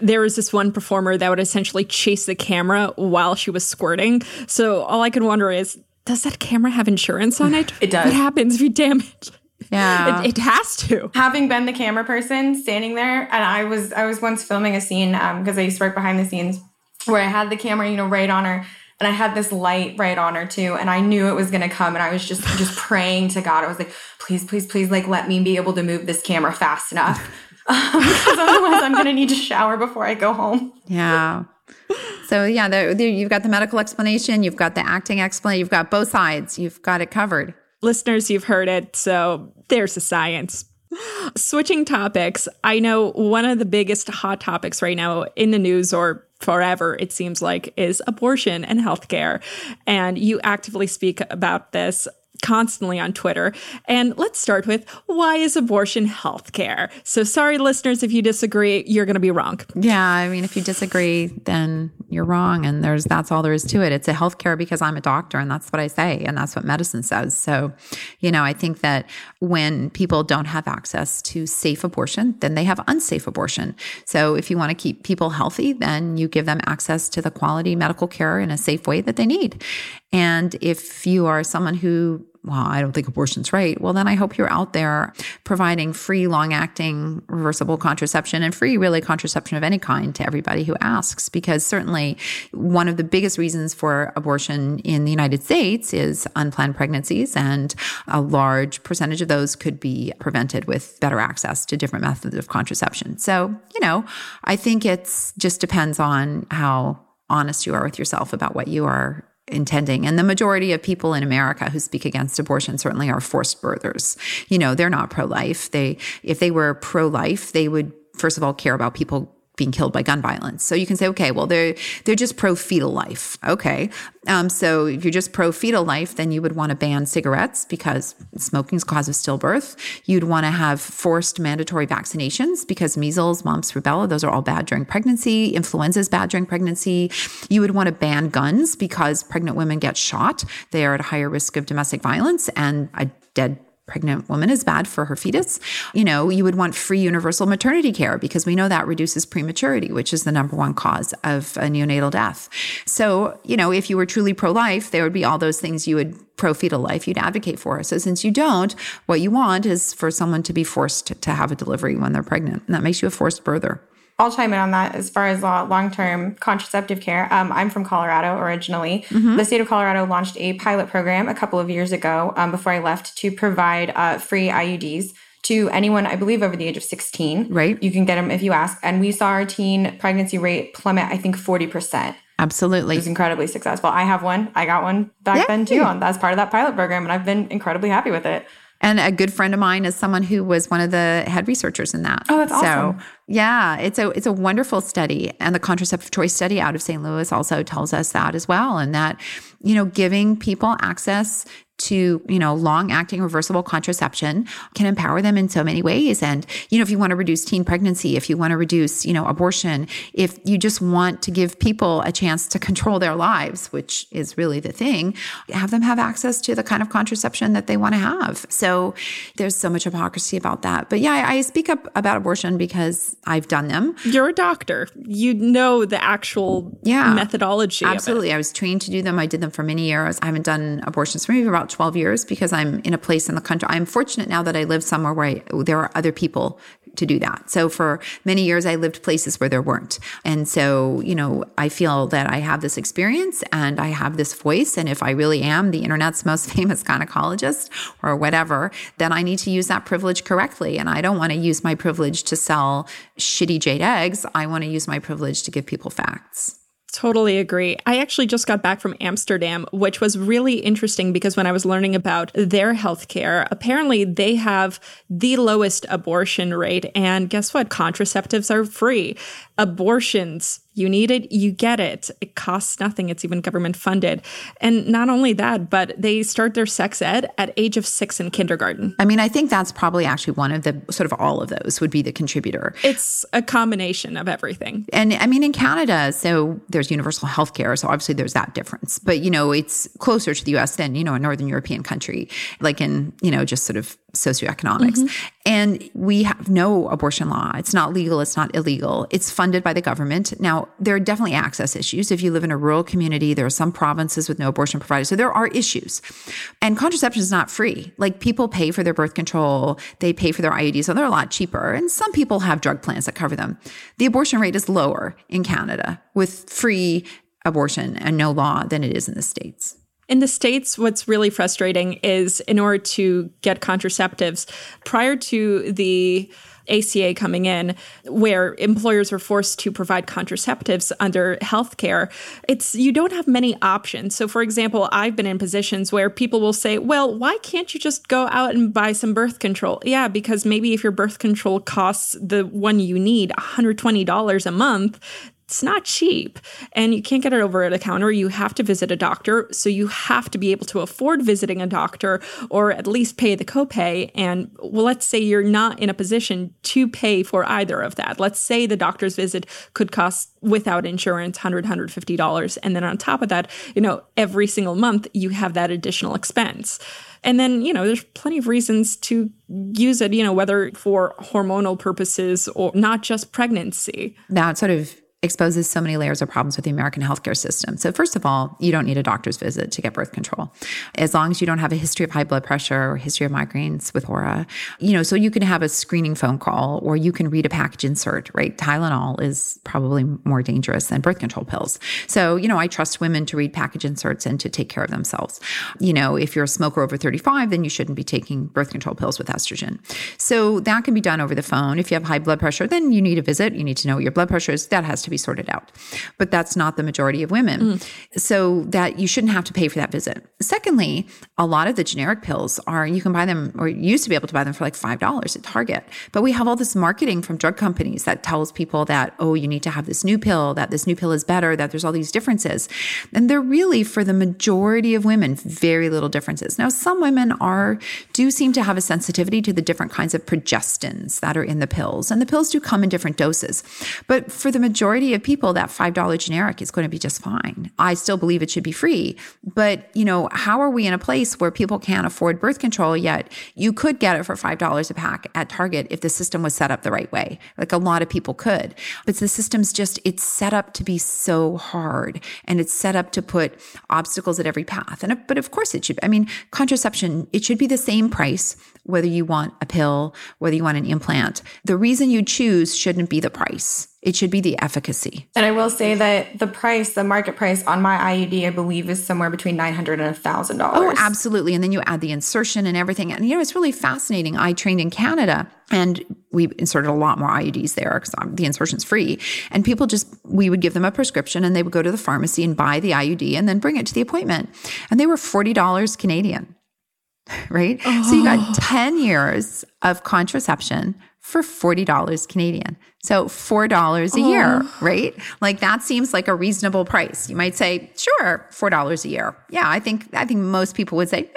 there was this one performer that would essentially chase the camera while she was squirting. So all I can wonder is, does that camera have insurance on it? It does. What happens if you damage? Yeah. It, it, has to. Having been the camera person standing there, and I was I was once filming a scene because um, I used to work behind the scenes where I had the camera, you know, right on her. And I had this light right on her too, and I knew it was gonna come, and I was just just praying to God. I was like, please, please, please, like let me be able to move this camera fast enough, because otherwise I'm gonna need to shower before I go home. Yeah. So yeah, there, there, you've got the medical explanation, you've got the acting explanation, you've got both sides, you've got it covered. Listeners, you've heard it, so there's the science. Switching topics, I know one of the biggest hot topics right now in the news or forever, it seems like, is abortion and healthcare. And you actively speak about this constantly on Twitter. And let's start with why is abortion healthcare? So sorry, listeners, if you disagree, you're going to be wrong. Yeah, I mean, if you disagree, then you're wrong, and there's that's all there is to it. It's a healthcare because I'm a doctor, and that's what I say, and that's what medicine says. So, you know, I think that when people don't have access to safe abortion, then they have unsafe abortion. So, if you want to keep people healthy, then you give them access to the quality medical care in a safe way that they need. And if you are someone who well, I don't think abortion's right. Well, then I hope you're out there providing free, long acting, reversible contraception and free, really, contraception of any kind to everybody who asks. Because certainly one of the biggest reasons for abortion in the United States is unplanned pregnancies. And a large percentage of those could be prevented with better access to different methods of contraception. So, you know, I think it's just depends on how honest you are with yourself about what you are intending. And the majority of people in America who speak against abortion certainly are forced birthers. You know, they're not pro life. They, if they were pro life, they would, first of all, care about people being killed by gun violence. So you can say, okay, well, they're they're just pro fetal life. Okay, um, so if you're just pro fetal life, then you would want to ban cigarettes because smoking is cause of stillbirth. You'd want to have forced mandatory vaccinations because measles, mumps, rubella, those are all bad during pregnancy. Influenza is bad during pregnancy. You would want to ban guns because pregnant women get shot. They are at a higher risk of domestic violence and a dead pregnant woman is bad for her fetus. You know, you would want free universal maternity care because we know that reduces prematurity, which is the number one cause of a neonatal death. So, you know, if you were truly pro life, there would be all those things you would pro fetal life you'd advocate for. So, since you don't, what you want is for someone to be forced to have a delivery when they're pregnant. And that makes you a forced birther. I'll chime in on that as far as uh, long term contraceptive care. Um, I'm from Colorado originally. Mm-hmm. The state of Colorado launched a pilot program a couple of years ago um, before I left to provide uh, free IUDs to anyone, I believe, over the age of 16. Right. You can get them if you ask. And we saw our teen pregnancy rate plummet, I think, 40%. Absolutely. It was incredibly successful. I have one. I got one back then too. Yeah. That's part of that pilot program. And I've been incredibly happy with it. And a good friend of mine is someone who was one of the head researchers in that. Oh, that's awesome. So yeah, it's a it's a wonderful study. And the contraceptive choice study out of St. Louis also tells us that as well. And that, you know, giving people access to, you know, long acting reversible contraception can empower them in so many ways. And, you know, if you want to reduce teen pregnancy, if you want to reduce, you know, abortion, if you just want to give people a chance to control their lives, which is really the thing, have them have access to the kind of contraception that they want to have. So there's so much hypocrisy about that. But yeah, I, I speak up about abortion because I've done them. You're a doctor. You know the actual yeah, methodology. Absolutely. I was trained to do them. I did them for many years. I haven't done abortions for maybe about 12 years because I'm in a place in the country. I'm fortunate now that I live somewhere where I, there are other people to do that. So for many years, I lived places where there weren't. And so, you know, I feel that I have this experience and I have this voice. And if I really am the internet's most famous gynecologist or whatever, then I need to use that privilege correctly. And I don't want to use my privilege to sell shitty jade eggs. I want to use my privilege to give people facts. Totally agree. I actually just got back from Amsterdam, which was really interesting because when I was learning about their healthcare, apparently they have the lowest abortion rate. And guess what? Contraceptives are free. Abortions you need it, you get it. It costs nothing. It's even government funded. And not only that, but they start their sex ed at age of 6 in kindergarten. I mean, I think that's probably actually one of the sort of all of those would be the contributor. It's a combination of everything. And I mean in Canada, so there's universal health care, so obviously there's that difference. But you know, it's closer to the US than, you know, a northern European country, like in, you know, just sort of socioeconomics. Mm-hmm. And we have no abortion law. It's not legal, it's not illegal. It's funded by the government. Now, there are definitely access issues. If you live in a rural community, there are some provinces with no abortion providers. So there are issues. And contraception is not free. Like people pay for their birth control, they pay for their IUDs, so they're a lot cheaper. And some people have drug plans that cover them. The abortion rate is lower in Canada with free abortion and no law than it is in the States. In the States, what's really frustrating is in order to get contraceptives, prior to the ACA coming in, where employers were forced to provide contraceptives under healthcare, it's you don't have many options. So, for example, I've been in positions where people will say, "Well, why can't you just go out and buy some birth control?" Yeah, because maybe if your birth control costs the one you need $120 a month, it's not cheap and you can't get it over at a counter. You have to visit a doctor. So you have to be able to afford visiting a doctor or at least pay the copay. And well, let's say you're not in a position to pay for either of that. Let's say the doctor's visit could cost without insurance $100, $150. And then on top of that, you know, every single month you have that additional expense. And then, you know, there's plenty of reasons to use it, you know, whether for hormonal purposes or not just pregnancy. That sort of exposes so many layers of problems with the American healthcare system. So, first of all, you don't need a doctor's visit to get birth control. As long as you don't have a history of high blood pressure or history of migraines with aura, you know, so you can have a screening phone call or you can read a package insert, right? Tylenol is probably more dangerous than birth control pills. So, you know, I trust women to read package inserts and to take care of themselves. You know, if you're a smoker over 35, then you shouldn't be taking birth control pills with estrogen. So, that can be done over the phone. If you have high blood pressure, then you need a visit. You need to know what your blood pressure is. That has to to be sorted out. But that's not the majority of women. Mm. So that you shouldn't have to pay for that visit. Secondly, a lot of the generic pills are, you can buy them or you used to be able to buy them for like $5 at Target. But we have all this marketing from drug companies that tells people that, oh, you need to have this new pill, that this new pill is better, that there's all these differences. And they're really, for the majority of women, very little differences. Now, some women are, do seem to have a sensitivity to the different kinds of progestins that are in the pills. And the pills do come in different doses. But for the majority majority of people, that $5 generic is going to be just fine. I still believe it should be free. But, you know, how are we in a place where people can't afford birth control yet? You could get it for $5 a pack at Target if the system was set up the right way. Like a lot of people could. But the system's just, it's set up to be so hard and it's set up to put obstacles at every path. And, but of course it should, I mean, contraception, it should be the same price whether you want a pill, whether you want an implant. The reason you choose shouldn't be the price It should be the efficacy. And I will say that the price, the market price on my IUD, I believe is somewhere between nine hundred and a thousand dollars. Oh, absolutely. And then you add the insertion and everything. And you know, it's really fascinating. I trained in Canada and we inserted a lot more IUDs there because um, the insertion's free. And people just, we would give them a prescription and they would go to the pharmacy and buy the IUD and then bring it to the appointment. And they were $40 Canadian, right? Oh. So you got 10 years of contraception for $40 Canadian. So $4 a year, oh. right? Like that seems like a reasonable price. You might say, sure, $4 a year. Yeah, I think I think most people would say,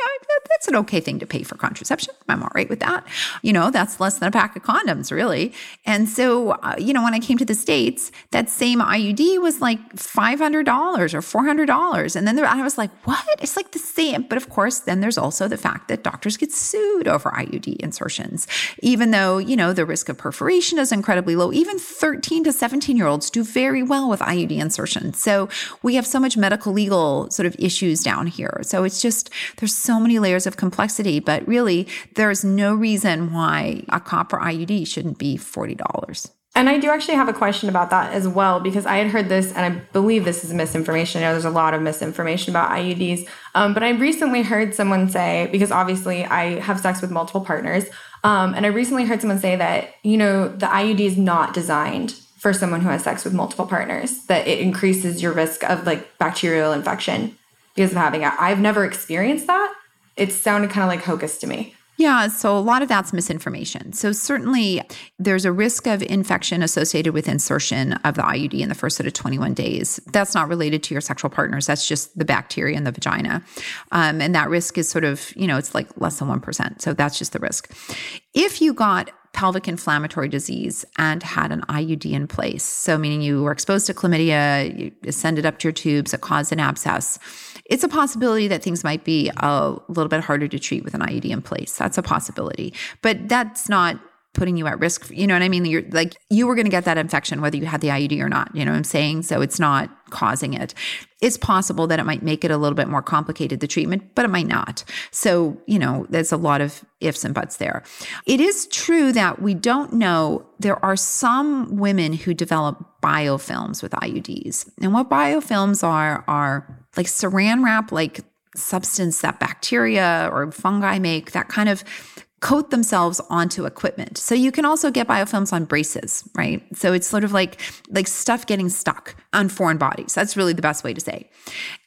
that's an okay thing to pay for contraception. I'm all right with that. You know, that's less than a pack of condoms, really. And so, uh, you know, when I came to the States, that same IUD was like $500 or $400. And then there, I was like, what? It's like the same. But of course, then there's also the fact that doctors get sued over IUD insertions, even though, you know, the risk of perforation is incredibly low even 13 to 17 year olds do very well with IUD insertion. So we have so much medical legal sort of issues down here. So it's just, there's so many layers of complexity, but really there's no reason why a copper IUD shouldn't be $40. And I do actually have a question about that as well, because I had heard this, and I believe this is misinformation. I know there's a lot of misinformation about IUDs. Um, but I recently heard someone say, because obviously I have sex with multiple partners, um, and I recently heard someone say that, you know, the IUD is not designed for someone who has sex with multiple partners, that it increases your risk of like bacterial infection because of having it. I've never experienced that. It sounded kind of like hocus to me. Yeah, so a lot of that's misinformation. So certainly there's a risk of infection associated with insertion of the IUD in the first set of 21 days. That's not related to your sexual partners. That's just the bacteria in the vagina. Um, and that risk is sort of, you know, it's like less than 1%. So that's just the risk. If you got pelvic inflammatory disease and had an IUD in place, so meaning you were exposed to chlamydia, you ascended up to your tubes, it caused an abscess, it's a possibility that things might be a little bit harder to treat with an IUD in place. That's a possibility. But that's not putting you at risk. You know what I mean? You're like, you were going to get that infection whether you had the IUD or not. You know what I'm saying? So it's not causing it. It's possible that it might make it a little bit more complicated, the treatment, but it might not. So, you know, there's a lot of ifs and buts there. It is true that we don't know. There are some women who develop biofilms with IUDs. And what biofilms are, are like saran wrap, like substance that bacteria or fungi make, that kind of coat themselves onto equipment. So you can also get biofilms on braces, right? So it's sort of like like stuff getting stuck on foreign bodies. That's really the best way to say.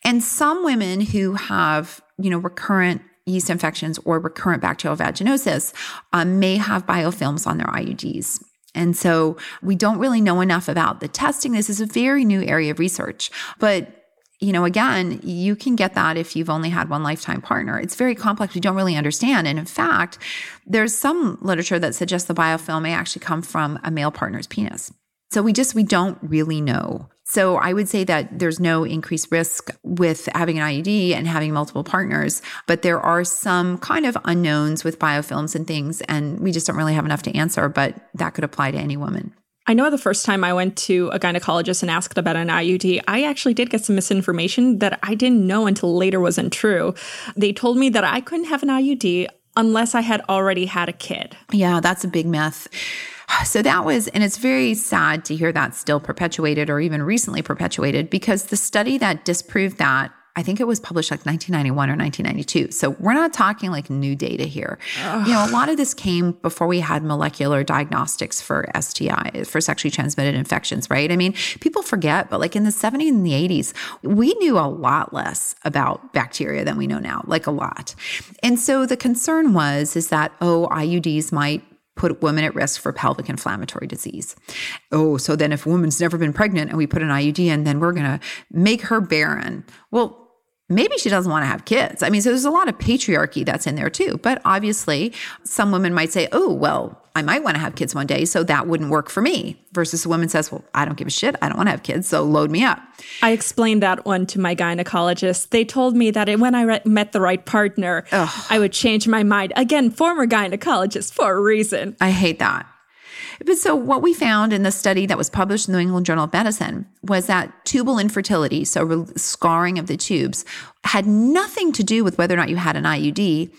And some women who have, you know, recurrent yeast infections or recurrent bacterial vaginosis um, may have biofilms on their IUDs. And so we don't really know enough about the testing. This is a very new area of research, but you know, again, you can get that if you've only had one lifetime partner. It's very complex. We don't really understand. And in fact, there's some literature that suggests the biofilm may actually come from a male partner's penis. So we just, we don't really know. So I would say that there's no increased risk with having an IUD and having multiple partners, but there are some kind of unknowns with biofilms and things, and we just don't really have enough to answer, but that could apply to any woman. I know the first time I went to a gynecologist and asked about an IUD, I actually did get some misinformation that I didn't know until later wasn't true. They told me that I couldn't have an IUD unless I had already had a kid. Yeah, that's a big myth. So that was, and it's very sad to hear that still perpetuated or even recently perpetuated because the study that disproved that I think it was published like 1991 or 1992. So we're not talking like new data here. Ugh. You know, a lot of this came before we had molecular diagnostics for STI, for sexually transmitted infections, right? I mean, people forget, but like in the 70s and the 80s, we knew a lot less about bacteria than we know now, like a lot. And so the concern was, is that, oh, IUDs might put women at risk for pelvic inflammatory disease. Oh, so then if a woman's never been pregnant and we put an IUD in, then we're going to make her barren. Well, maybe she doesn't want to have kids. I mean, so there's a lot of patriarchy that's in there too. But obviously, some women might say, oh, well, I might want to have kids one day, so that wouldn't work for me. Versus a woman says, well, I don't give a shit. I don't want to have kids, so load me up. I explained that one to my gynecologist. They told me that when I re- met the right partner, Ugh. I would change my mind. Again, former gynecologist for a reason. I hate that. But so what we found in the study that was published in the New England Journal of Medicine was that tubal infertility, so scarring of the tubes, had nothing to do with whether or not you had an IUD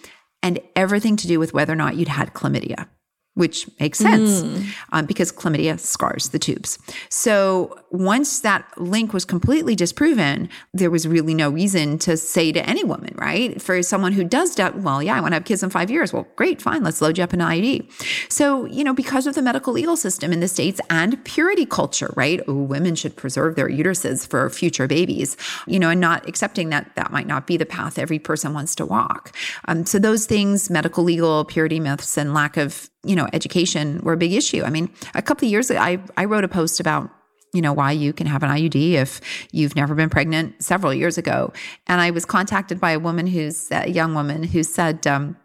and everything to do with whether or not you'd had chlamydia. Which makes sense mm. um, because chlamydia scars the tubes. So once that link was completely disproven, there was really no reason to say to any woman, right? For someone who does doubt, well, yeah, I want to have kids in five years. Well, great, fine, let's load you up an IUD. So, you know, because of the medical legal system in the States and purity culture, right? Ooh, women should preserve their uteruses for future babies, you know, and not accepting that that might not be the path every person wants to walk. Um, so those things, medical legal, purity myths, and lack of you know, education were a big issue. I mean, a couple of years ago, I, I wrote a post about you know why you can have an IUD if you've never been pregnant several years ago, and I was contacted by a woman who's a young woman who said. Um,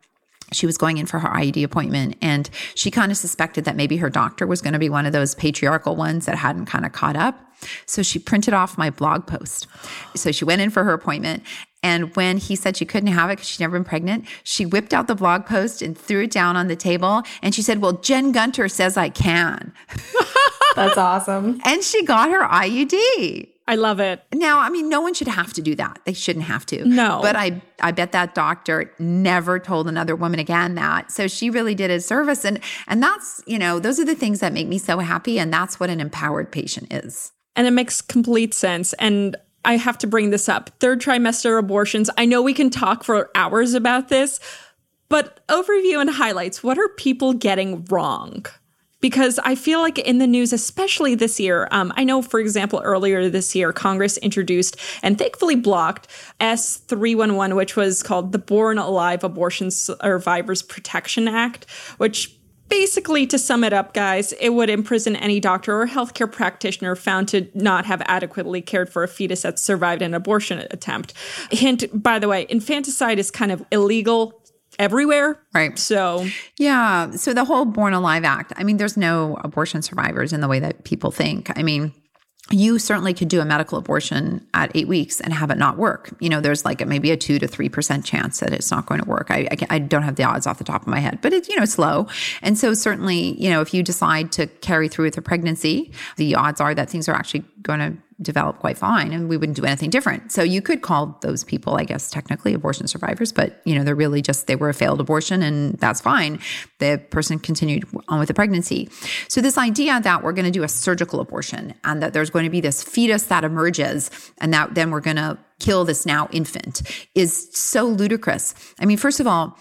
she was going in for her IUD appointment and she kind of suspected that maybe her doctor was going to be one of those patriarchal ones that hadn't kind of caught up. So she printed off my blog post. So she went in for her appointment and when he said she couldn't have it because she'd never been pregnant, she whipped out the blog post and threw it down on the table. And she said, Well, Jen Gunter says I can. That's awesome. and she got her IUD. I love it. Now, I mean, no one should have to do that. They shouldn't have to. No. But I, I bet that doctor never told another woman again that. So she really did a service. And and that's, you know, those are the things that make me so happy. And that's what an empowered patient is. And it makes complete sense. And I have to bring this up. Third trimester abortions. I know we can talk for hours about this, but overview and highlights what are people getting wrong? Because I feel like in the news, especially this year, um, I know, for example, earlier this year, Congress introduced and thankfully blocked S311, which was called the Born Alive Abortion Survivors Protection Act, which basically, to sum it up, guys, it would imprison any doctor or healthcare practitioner found to not have adequately cared for a fetus that survived an abortion attempt. Hint, by the way, infanticide is kind of illegal everywhere. Right. So, yeah. So the whole Born Alive Act, I mean, there's no abortion survivors in the way that people think. I mean, you certainly could do a medical abortion at eight weeks and have it not work. You know, there's like a, maybe a two to three percent chance that it's not going to work. I, I, I, don't have the odds off the top of my head, but it's you know it's low. And so certainly, you know, if you decide to carry through with a pregnancy, the odds are that things are actually going to develop quite fine and we wouldn't do anything different. So you could call those people, I guess, technically abortion survivors, but you know, they're really just they were a failed abortion and that's fine. The person continued on with the pregnancy. So this idea that we're going to do a surgical abortion and that there's going to be this fetus that emerges and that then we're going to kill this now infant is so ludicrous. I mean, first of all,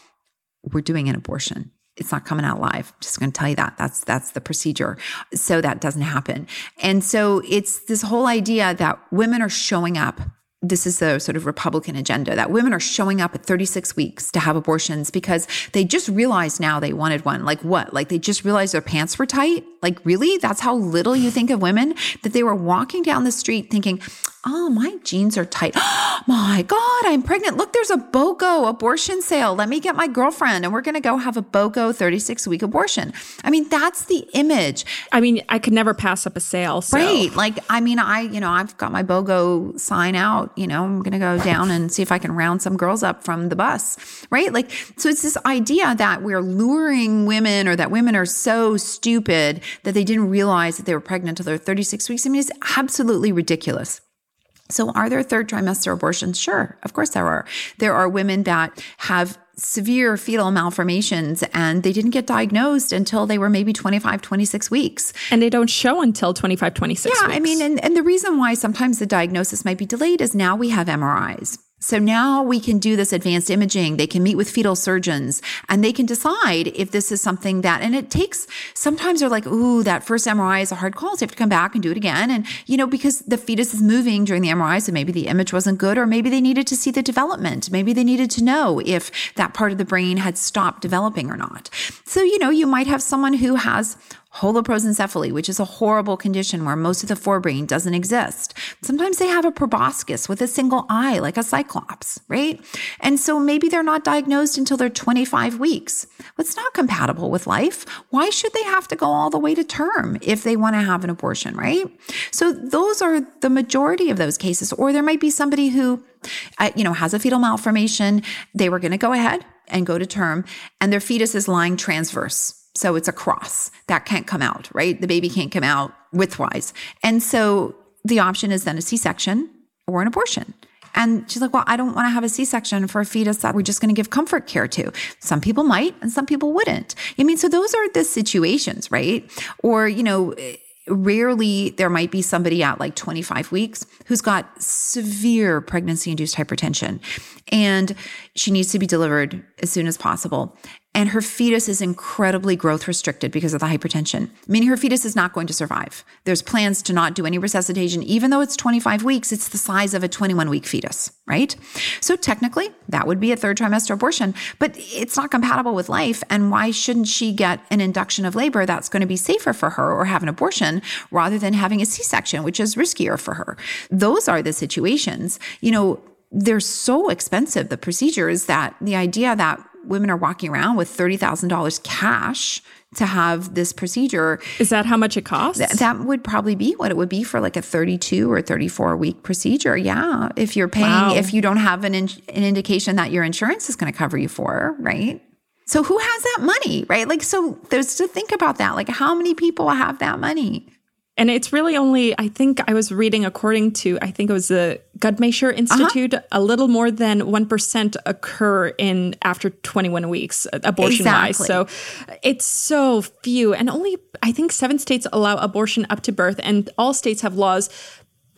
we're doing an abortion it's not coming out live. Just going to tell you that. That's that's the procedure. So that doesn't happen. And so it's this whole idea that women are showing up this is the sort of Republican agenda that women are showing up at 36 weeks to have abortions because they just realized now they wanted one. Like what? Like they just realized their pants were tight? Like really? That's how little you think of women? That they were walking down the street thinking, oh, my jeans are tight. my God, I'm pregnant. Look, there's a BOGO abortion sale. Let me get my girlfriend and we're going to go have a BOGO 36 week abortion. I mean, that's the image. I mean, I could never pass up a sale. So. Right. Like, I mean, I, you know, I've got my BOGO sign out. You know, I'm going to go down and see if I can round some girls up from the bus. Right. Like, so it's this idea that we're luring women or that women are so stupid that they didn't realize that they were pregnant until they're 36 weeks. I mean, it's absolutely ridiculous. So, are there third trimester abortions? Sure, of course there are. There are women that have severe fetal malformations and they didn't get diagnosed until they were maybe 25 26 weeks and they don't show until 25 26 yeah weeks. i mean and, and the reason why sometimes the diagnosis might be delayed is now we have mris so now we can do this advanced imaging. They can meet with fetal surgeons and they can decide if this is something that, and it takes, sometimes they're like, ooh, that first MRI is a hard call. So you have to come back and do it again. And, you know, because the fetus is moving during the MRI, so maybe the image wasn't good, or maybe they needed to see the development. Maybe they needed to know if that part of the brain had stopped developing or not. So, you know, you might have someone who has holoprosencephaly, which is a horrible condition where most of the forebrain doesn't exist. Sometimes they have a proboscis with a single eye, like a cyclops, right? And so maybe they're not diagnosed until they're 25 weeks. It's not compatible with life. Why should they have to go all the way to term if they want to have an abortion, right? So those are the majority of those cases. Or there might be somebody who, uh, you know, has a fetal malformation. They were going to go ahead and go to term and their fetus is lying transverse so it's a cross that can't come out, right? The baby can't come out widthwise. And so the option is then a C section or an abortion. And she's like, well, I don't want to have a C section for a fetus that we're just going to give comfort care to. Some people might and some people wouldn't. I mean, so those are the situations, right? Or, you know, rarely there might be somebody at like 25 weeks who's got severe pregnancy induced hypertension and she needs to be delivered as soon as possible and her fetus is incredibly growth restricted because of the hypertension, meaning her fetus is not going to survive. There's plans to not do any resuscitation, even though it's 25 weeks, it's the size of a 21 week fetus, right? So technically, that would be a third trimester abortion, but it's not compatible with life. And why shouldn't she get an induction of labor that's going to be safer for her or have an abortion rather than having a C section, which is riskier for her? Those are the situations. You know, they're so expensive, the procedures, that the idea that women are walking around with $30,000 cash to have this procedure. Is that how much it costs? Th- that would probably be what it would be for like a 32 or 34 week procedure. Yeah. If you're paying, wow. if you don't have an, in- an indication that your insurance is going to cover you for, right? So who has that money, right? Like, so there's to think about that. Like, how many people have that money? And it's really only, I think I was reading according to, I think it was the Guttmacher Institute, uh-huh. a little more than 1% occur in after 21 weeks, uh, abortion wise. So it's so few. And only, I think seven states allow abortion up to birth, and all states have laws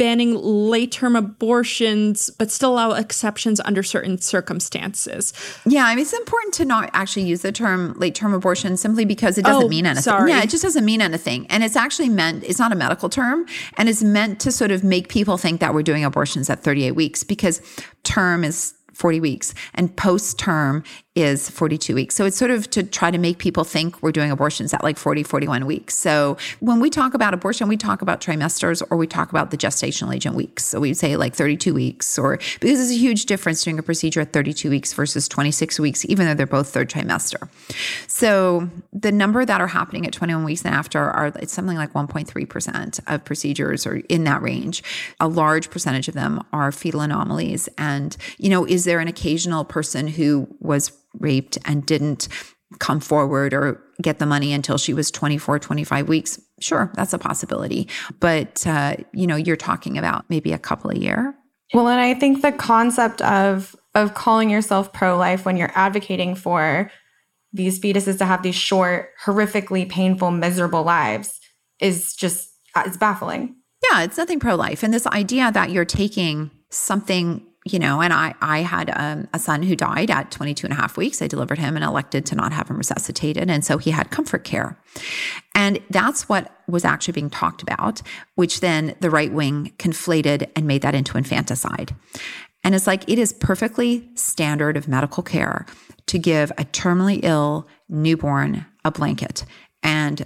banning late term abortions, but still allow exceptions under certain circumstances. Yeah, I mean, it's important to not actually use the term late term abortion simply because it doesn't oh, mean anything. Sorry. Yeah, it just doesn't mean anything. And it's actually meant, it's not a medical term, and it's meant to sort of make people think that we're doing abortions at 38 weeks because term is 40 weeks and post term is 42 weeks. So it's sort of to try to make people think we're doing abortions at like 40, 41 weeks. So when we talk about abortion, we talk about trimesters or we talk about the gestational agent weeks. So we say like 32 weeks or because there's a huge difference doing a procedure at 32 weeks versus 26 weeks, even though they're both third trimester. So the number that are happening at 21 weeks and after are it's something like 1.3% of procedures or in that range. A large percentage of them are fetal anomalies. And, you know, is there an occasional person who was raped and didn't come forward or get the money until she was 24 25 weeks sure that's a possibility. But uh, you know you're talking about maybe a couple a year. Well and i think the concept of of calling yourself pro-life when you're advocating for these fetuses to have these short horrifically painful miserable lives is just uh, it's baffling. Yeah it's nothing pro-life. And this idea that you're taking something you know, and I, I had um, a son who died at 22 and a half weeks. I delivered him and elected to not have him resuscitated. And so he had comfort care. And that's what was actually being talked about, which then the right wing conflated and made that into infanticide. And it's like, it is perfectly standard of medical care to give a terminally ill newborn a blanket and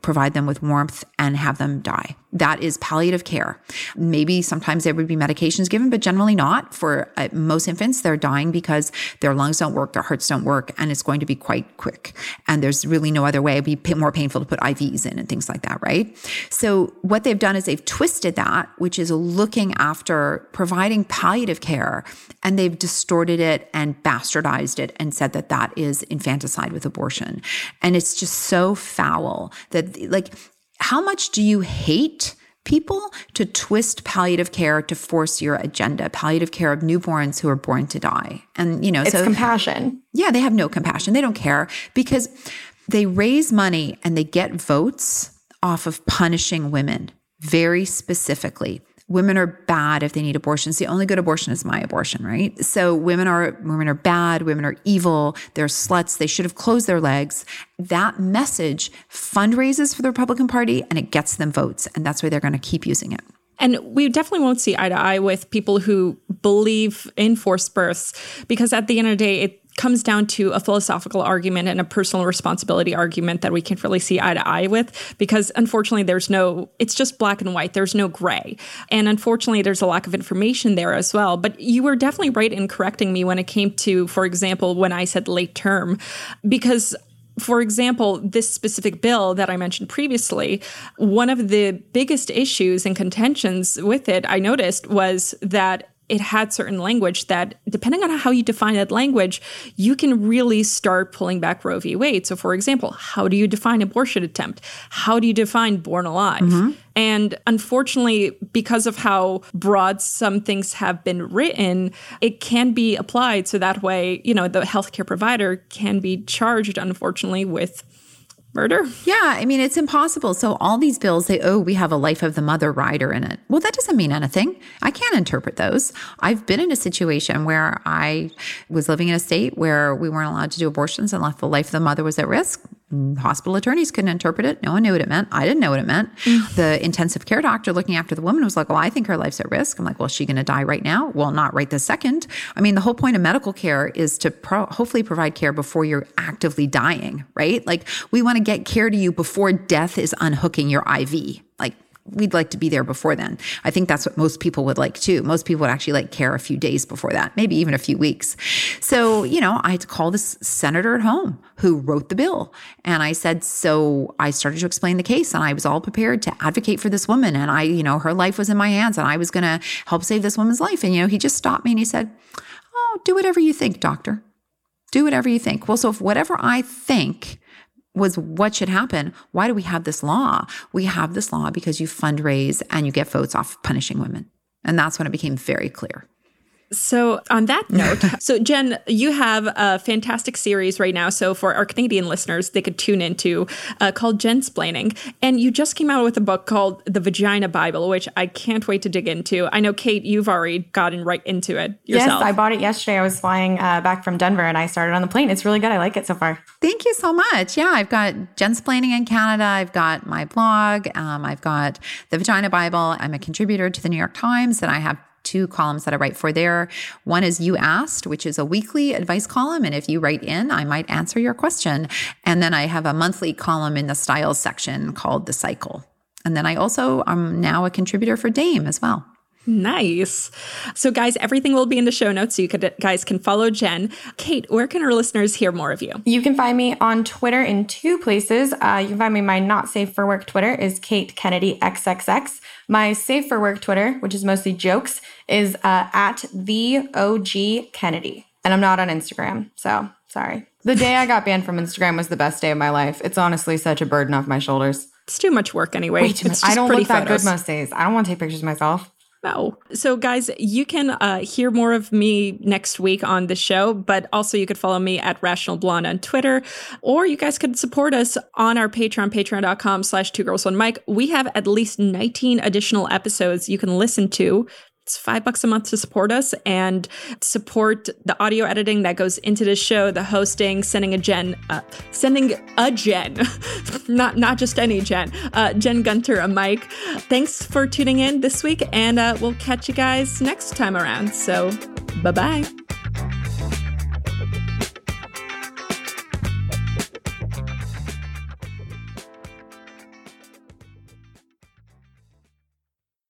provide them with warmth and have them die. That is palliative care. Maybe sometimes there would be medications given, but generally not. For uh, most infants, they're dying because their lungs don't work, their hearts don't work, and it's going to be quite quick. And there's really no other way. It'd be more painful to put IVs in and things like that, right? So what they've done is they've twisted that, which is looking after providing palliative care, and they've distorted it and bastardized it and said that that is infanticide with abortion. And it's just so foul that, like, how much do you hate people to twist palliative care to force your agenda? Palliative care of newborns who are born to die. And you know it's so compassion. Yeah they have no compassion. They don't care because they raise money and they get votes off of punishing women very specifically women are bad if they need abortions. The only good abortion is my abortion, right? So women are women are bad, women are evil, they're sluts, they should have closed their legs. That message fundraises for the Republican Party and it gets them votes, and that's why they're going to keep using it. And we definitely won't see eye to eye with people who believe in forced births because at the end of the day, it comes down to a philosophical argument and a personal responsibility argument that we can't really see eye to eye with because unfortunately there's no it's just black and white. There's no gray. And unfortunately there's a lack of information there as well. But you were definitely right in correcting me when it came to for example when i said late term. Because for example, this specific bill that I mentioned previously, one of the biggest issues and contentions with it, I noticed, was that it had certain language that, depending on how you define that language, you can really start pulling back Roe v. Wade. So, for example, how do you define abortion attempt? How do you define born alive? Mm-hmm. And unfortunately, because of how broad some things have been written, it can be applied so that way, you know, the healthcare provider can be charged, unfortunately, with murder. Yeah, I mean, it's impossible. So all these bills say, oh, we have a life of the mother rider in it. Well, that doesn't mean anything. I can't interpret those. I've been in a situation where I was living in a state where we weren't allowed to do abortions unless the life of the mother was at risk. Hospital attorneys couldn't interpret it. No one knew what it meant. I didn't know what it meant. Mm. The intensive care doctor looking after the woman was like, Well, I think her life's at risk. I'm like, Well, is she going to die right now? Well, not right this second. I mean, the whole point of medical care is to pro- hopefully provide care before you're actively dying, right? Like, we want to get care to you before death is unhooking your IV. Like, we'd like to be there before then. I think that's what most people would like too. Most people would actually like care a few days before that, maybe even a few weeks. So, you know, I had to call this senator at home who wrote the bill. And I said, so I started to explain the case and I was all prepared to advocate for this woman. And I, you know, her life was in my hands and I was going to help save this woman's life. And, you know, he just stopped me and he said, oh, do whatever you think, doctor. Do whatever you think. Well, so if whatever I think was what should happen. Why do we have this law? We have this law because you fundraise and you get votes off punishing women. And that's when it became very clear. So, on that note, so Jen, you have a fantastic series right now. So, for our Canadian listeners, they could tune into uh, called Jensplaining. And you just came out with a book called The Vagina Bible, which I can't wait to dig into. I know, Kate, you've already gotten right into it yourself. Yes, I bought it yesterday. I was flying uh, back from Denver and I started on the plane. It's really good. I like it so far. Thank you so much. Yeah, I've got Jensplaining in Canada. I've got my blog. Um, I've got The Vagina Bible. I'm a contributor to the New York Times and I have two columns that I write for there. One is You Asked, which is a weekly advice column. And if you write in, I might answer your question. And then I have a monthly column in the styles section called The Cycle. And then I also am now a contributor for Dame as well. Nice. So, guys, everything will be in the show notes so you could, guys can follow Jen. Kate, where can our listeners hear more of you? You can find me on Twitter in two places. Uh, you can find me, my not safe for work Twitter is Kate Kennedy XXX. My safe for work Twitter, which is mostly jokes, is uh, at the OG Kennedy. And I'm not on Instagram. So, sorry. The day I got banned from Instagram was the best day of my life. It's honestly such a burden off my shoulders. It's too much work anyway. Way too much. I don't look that photos. good most days. I don't want to take pictures of myself. No. So, guys, you can uh, hear more of me next week on the show, but also you could follow me at Rational Blonde on Twitter, or you guys could support us on our Patreon, patreon.com slash two girls one mic. We have at least 19 additional episodes you can listen to it's five bucks a month to support us and support the audio editing that goes into the show, the hosting, sending a Jen, uh, sending a Jen, not not just any Jen, uh, Jen Gunter a mic. Thanks for tuning in this week, and uh, we'll catch you guys next time around. So, bye bye.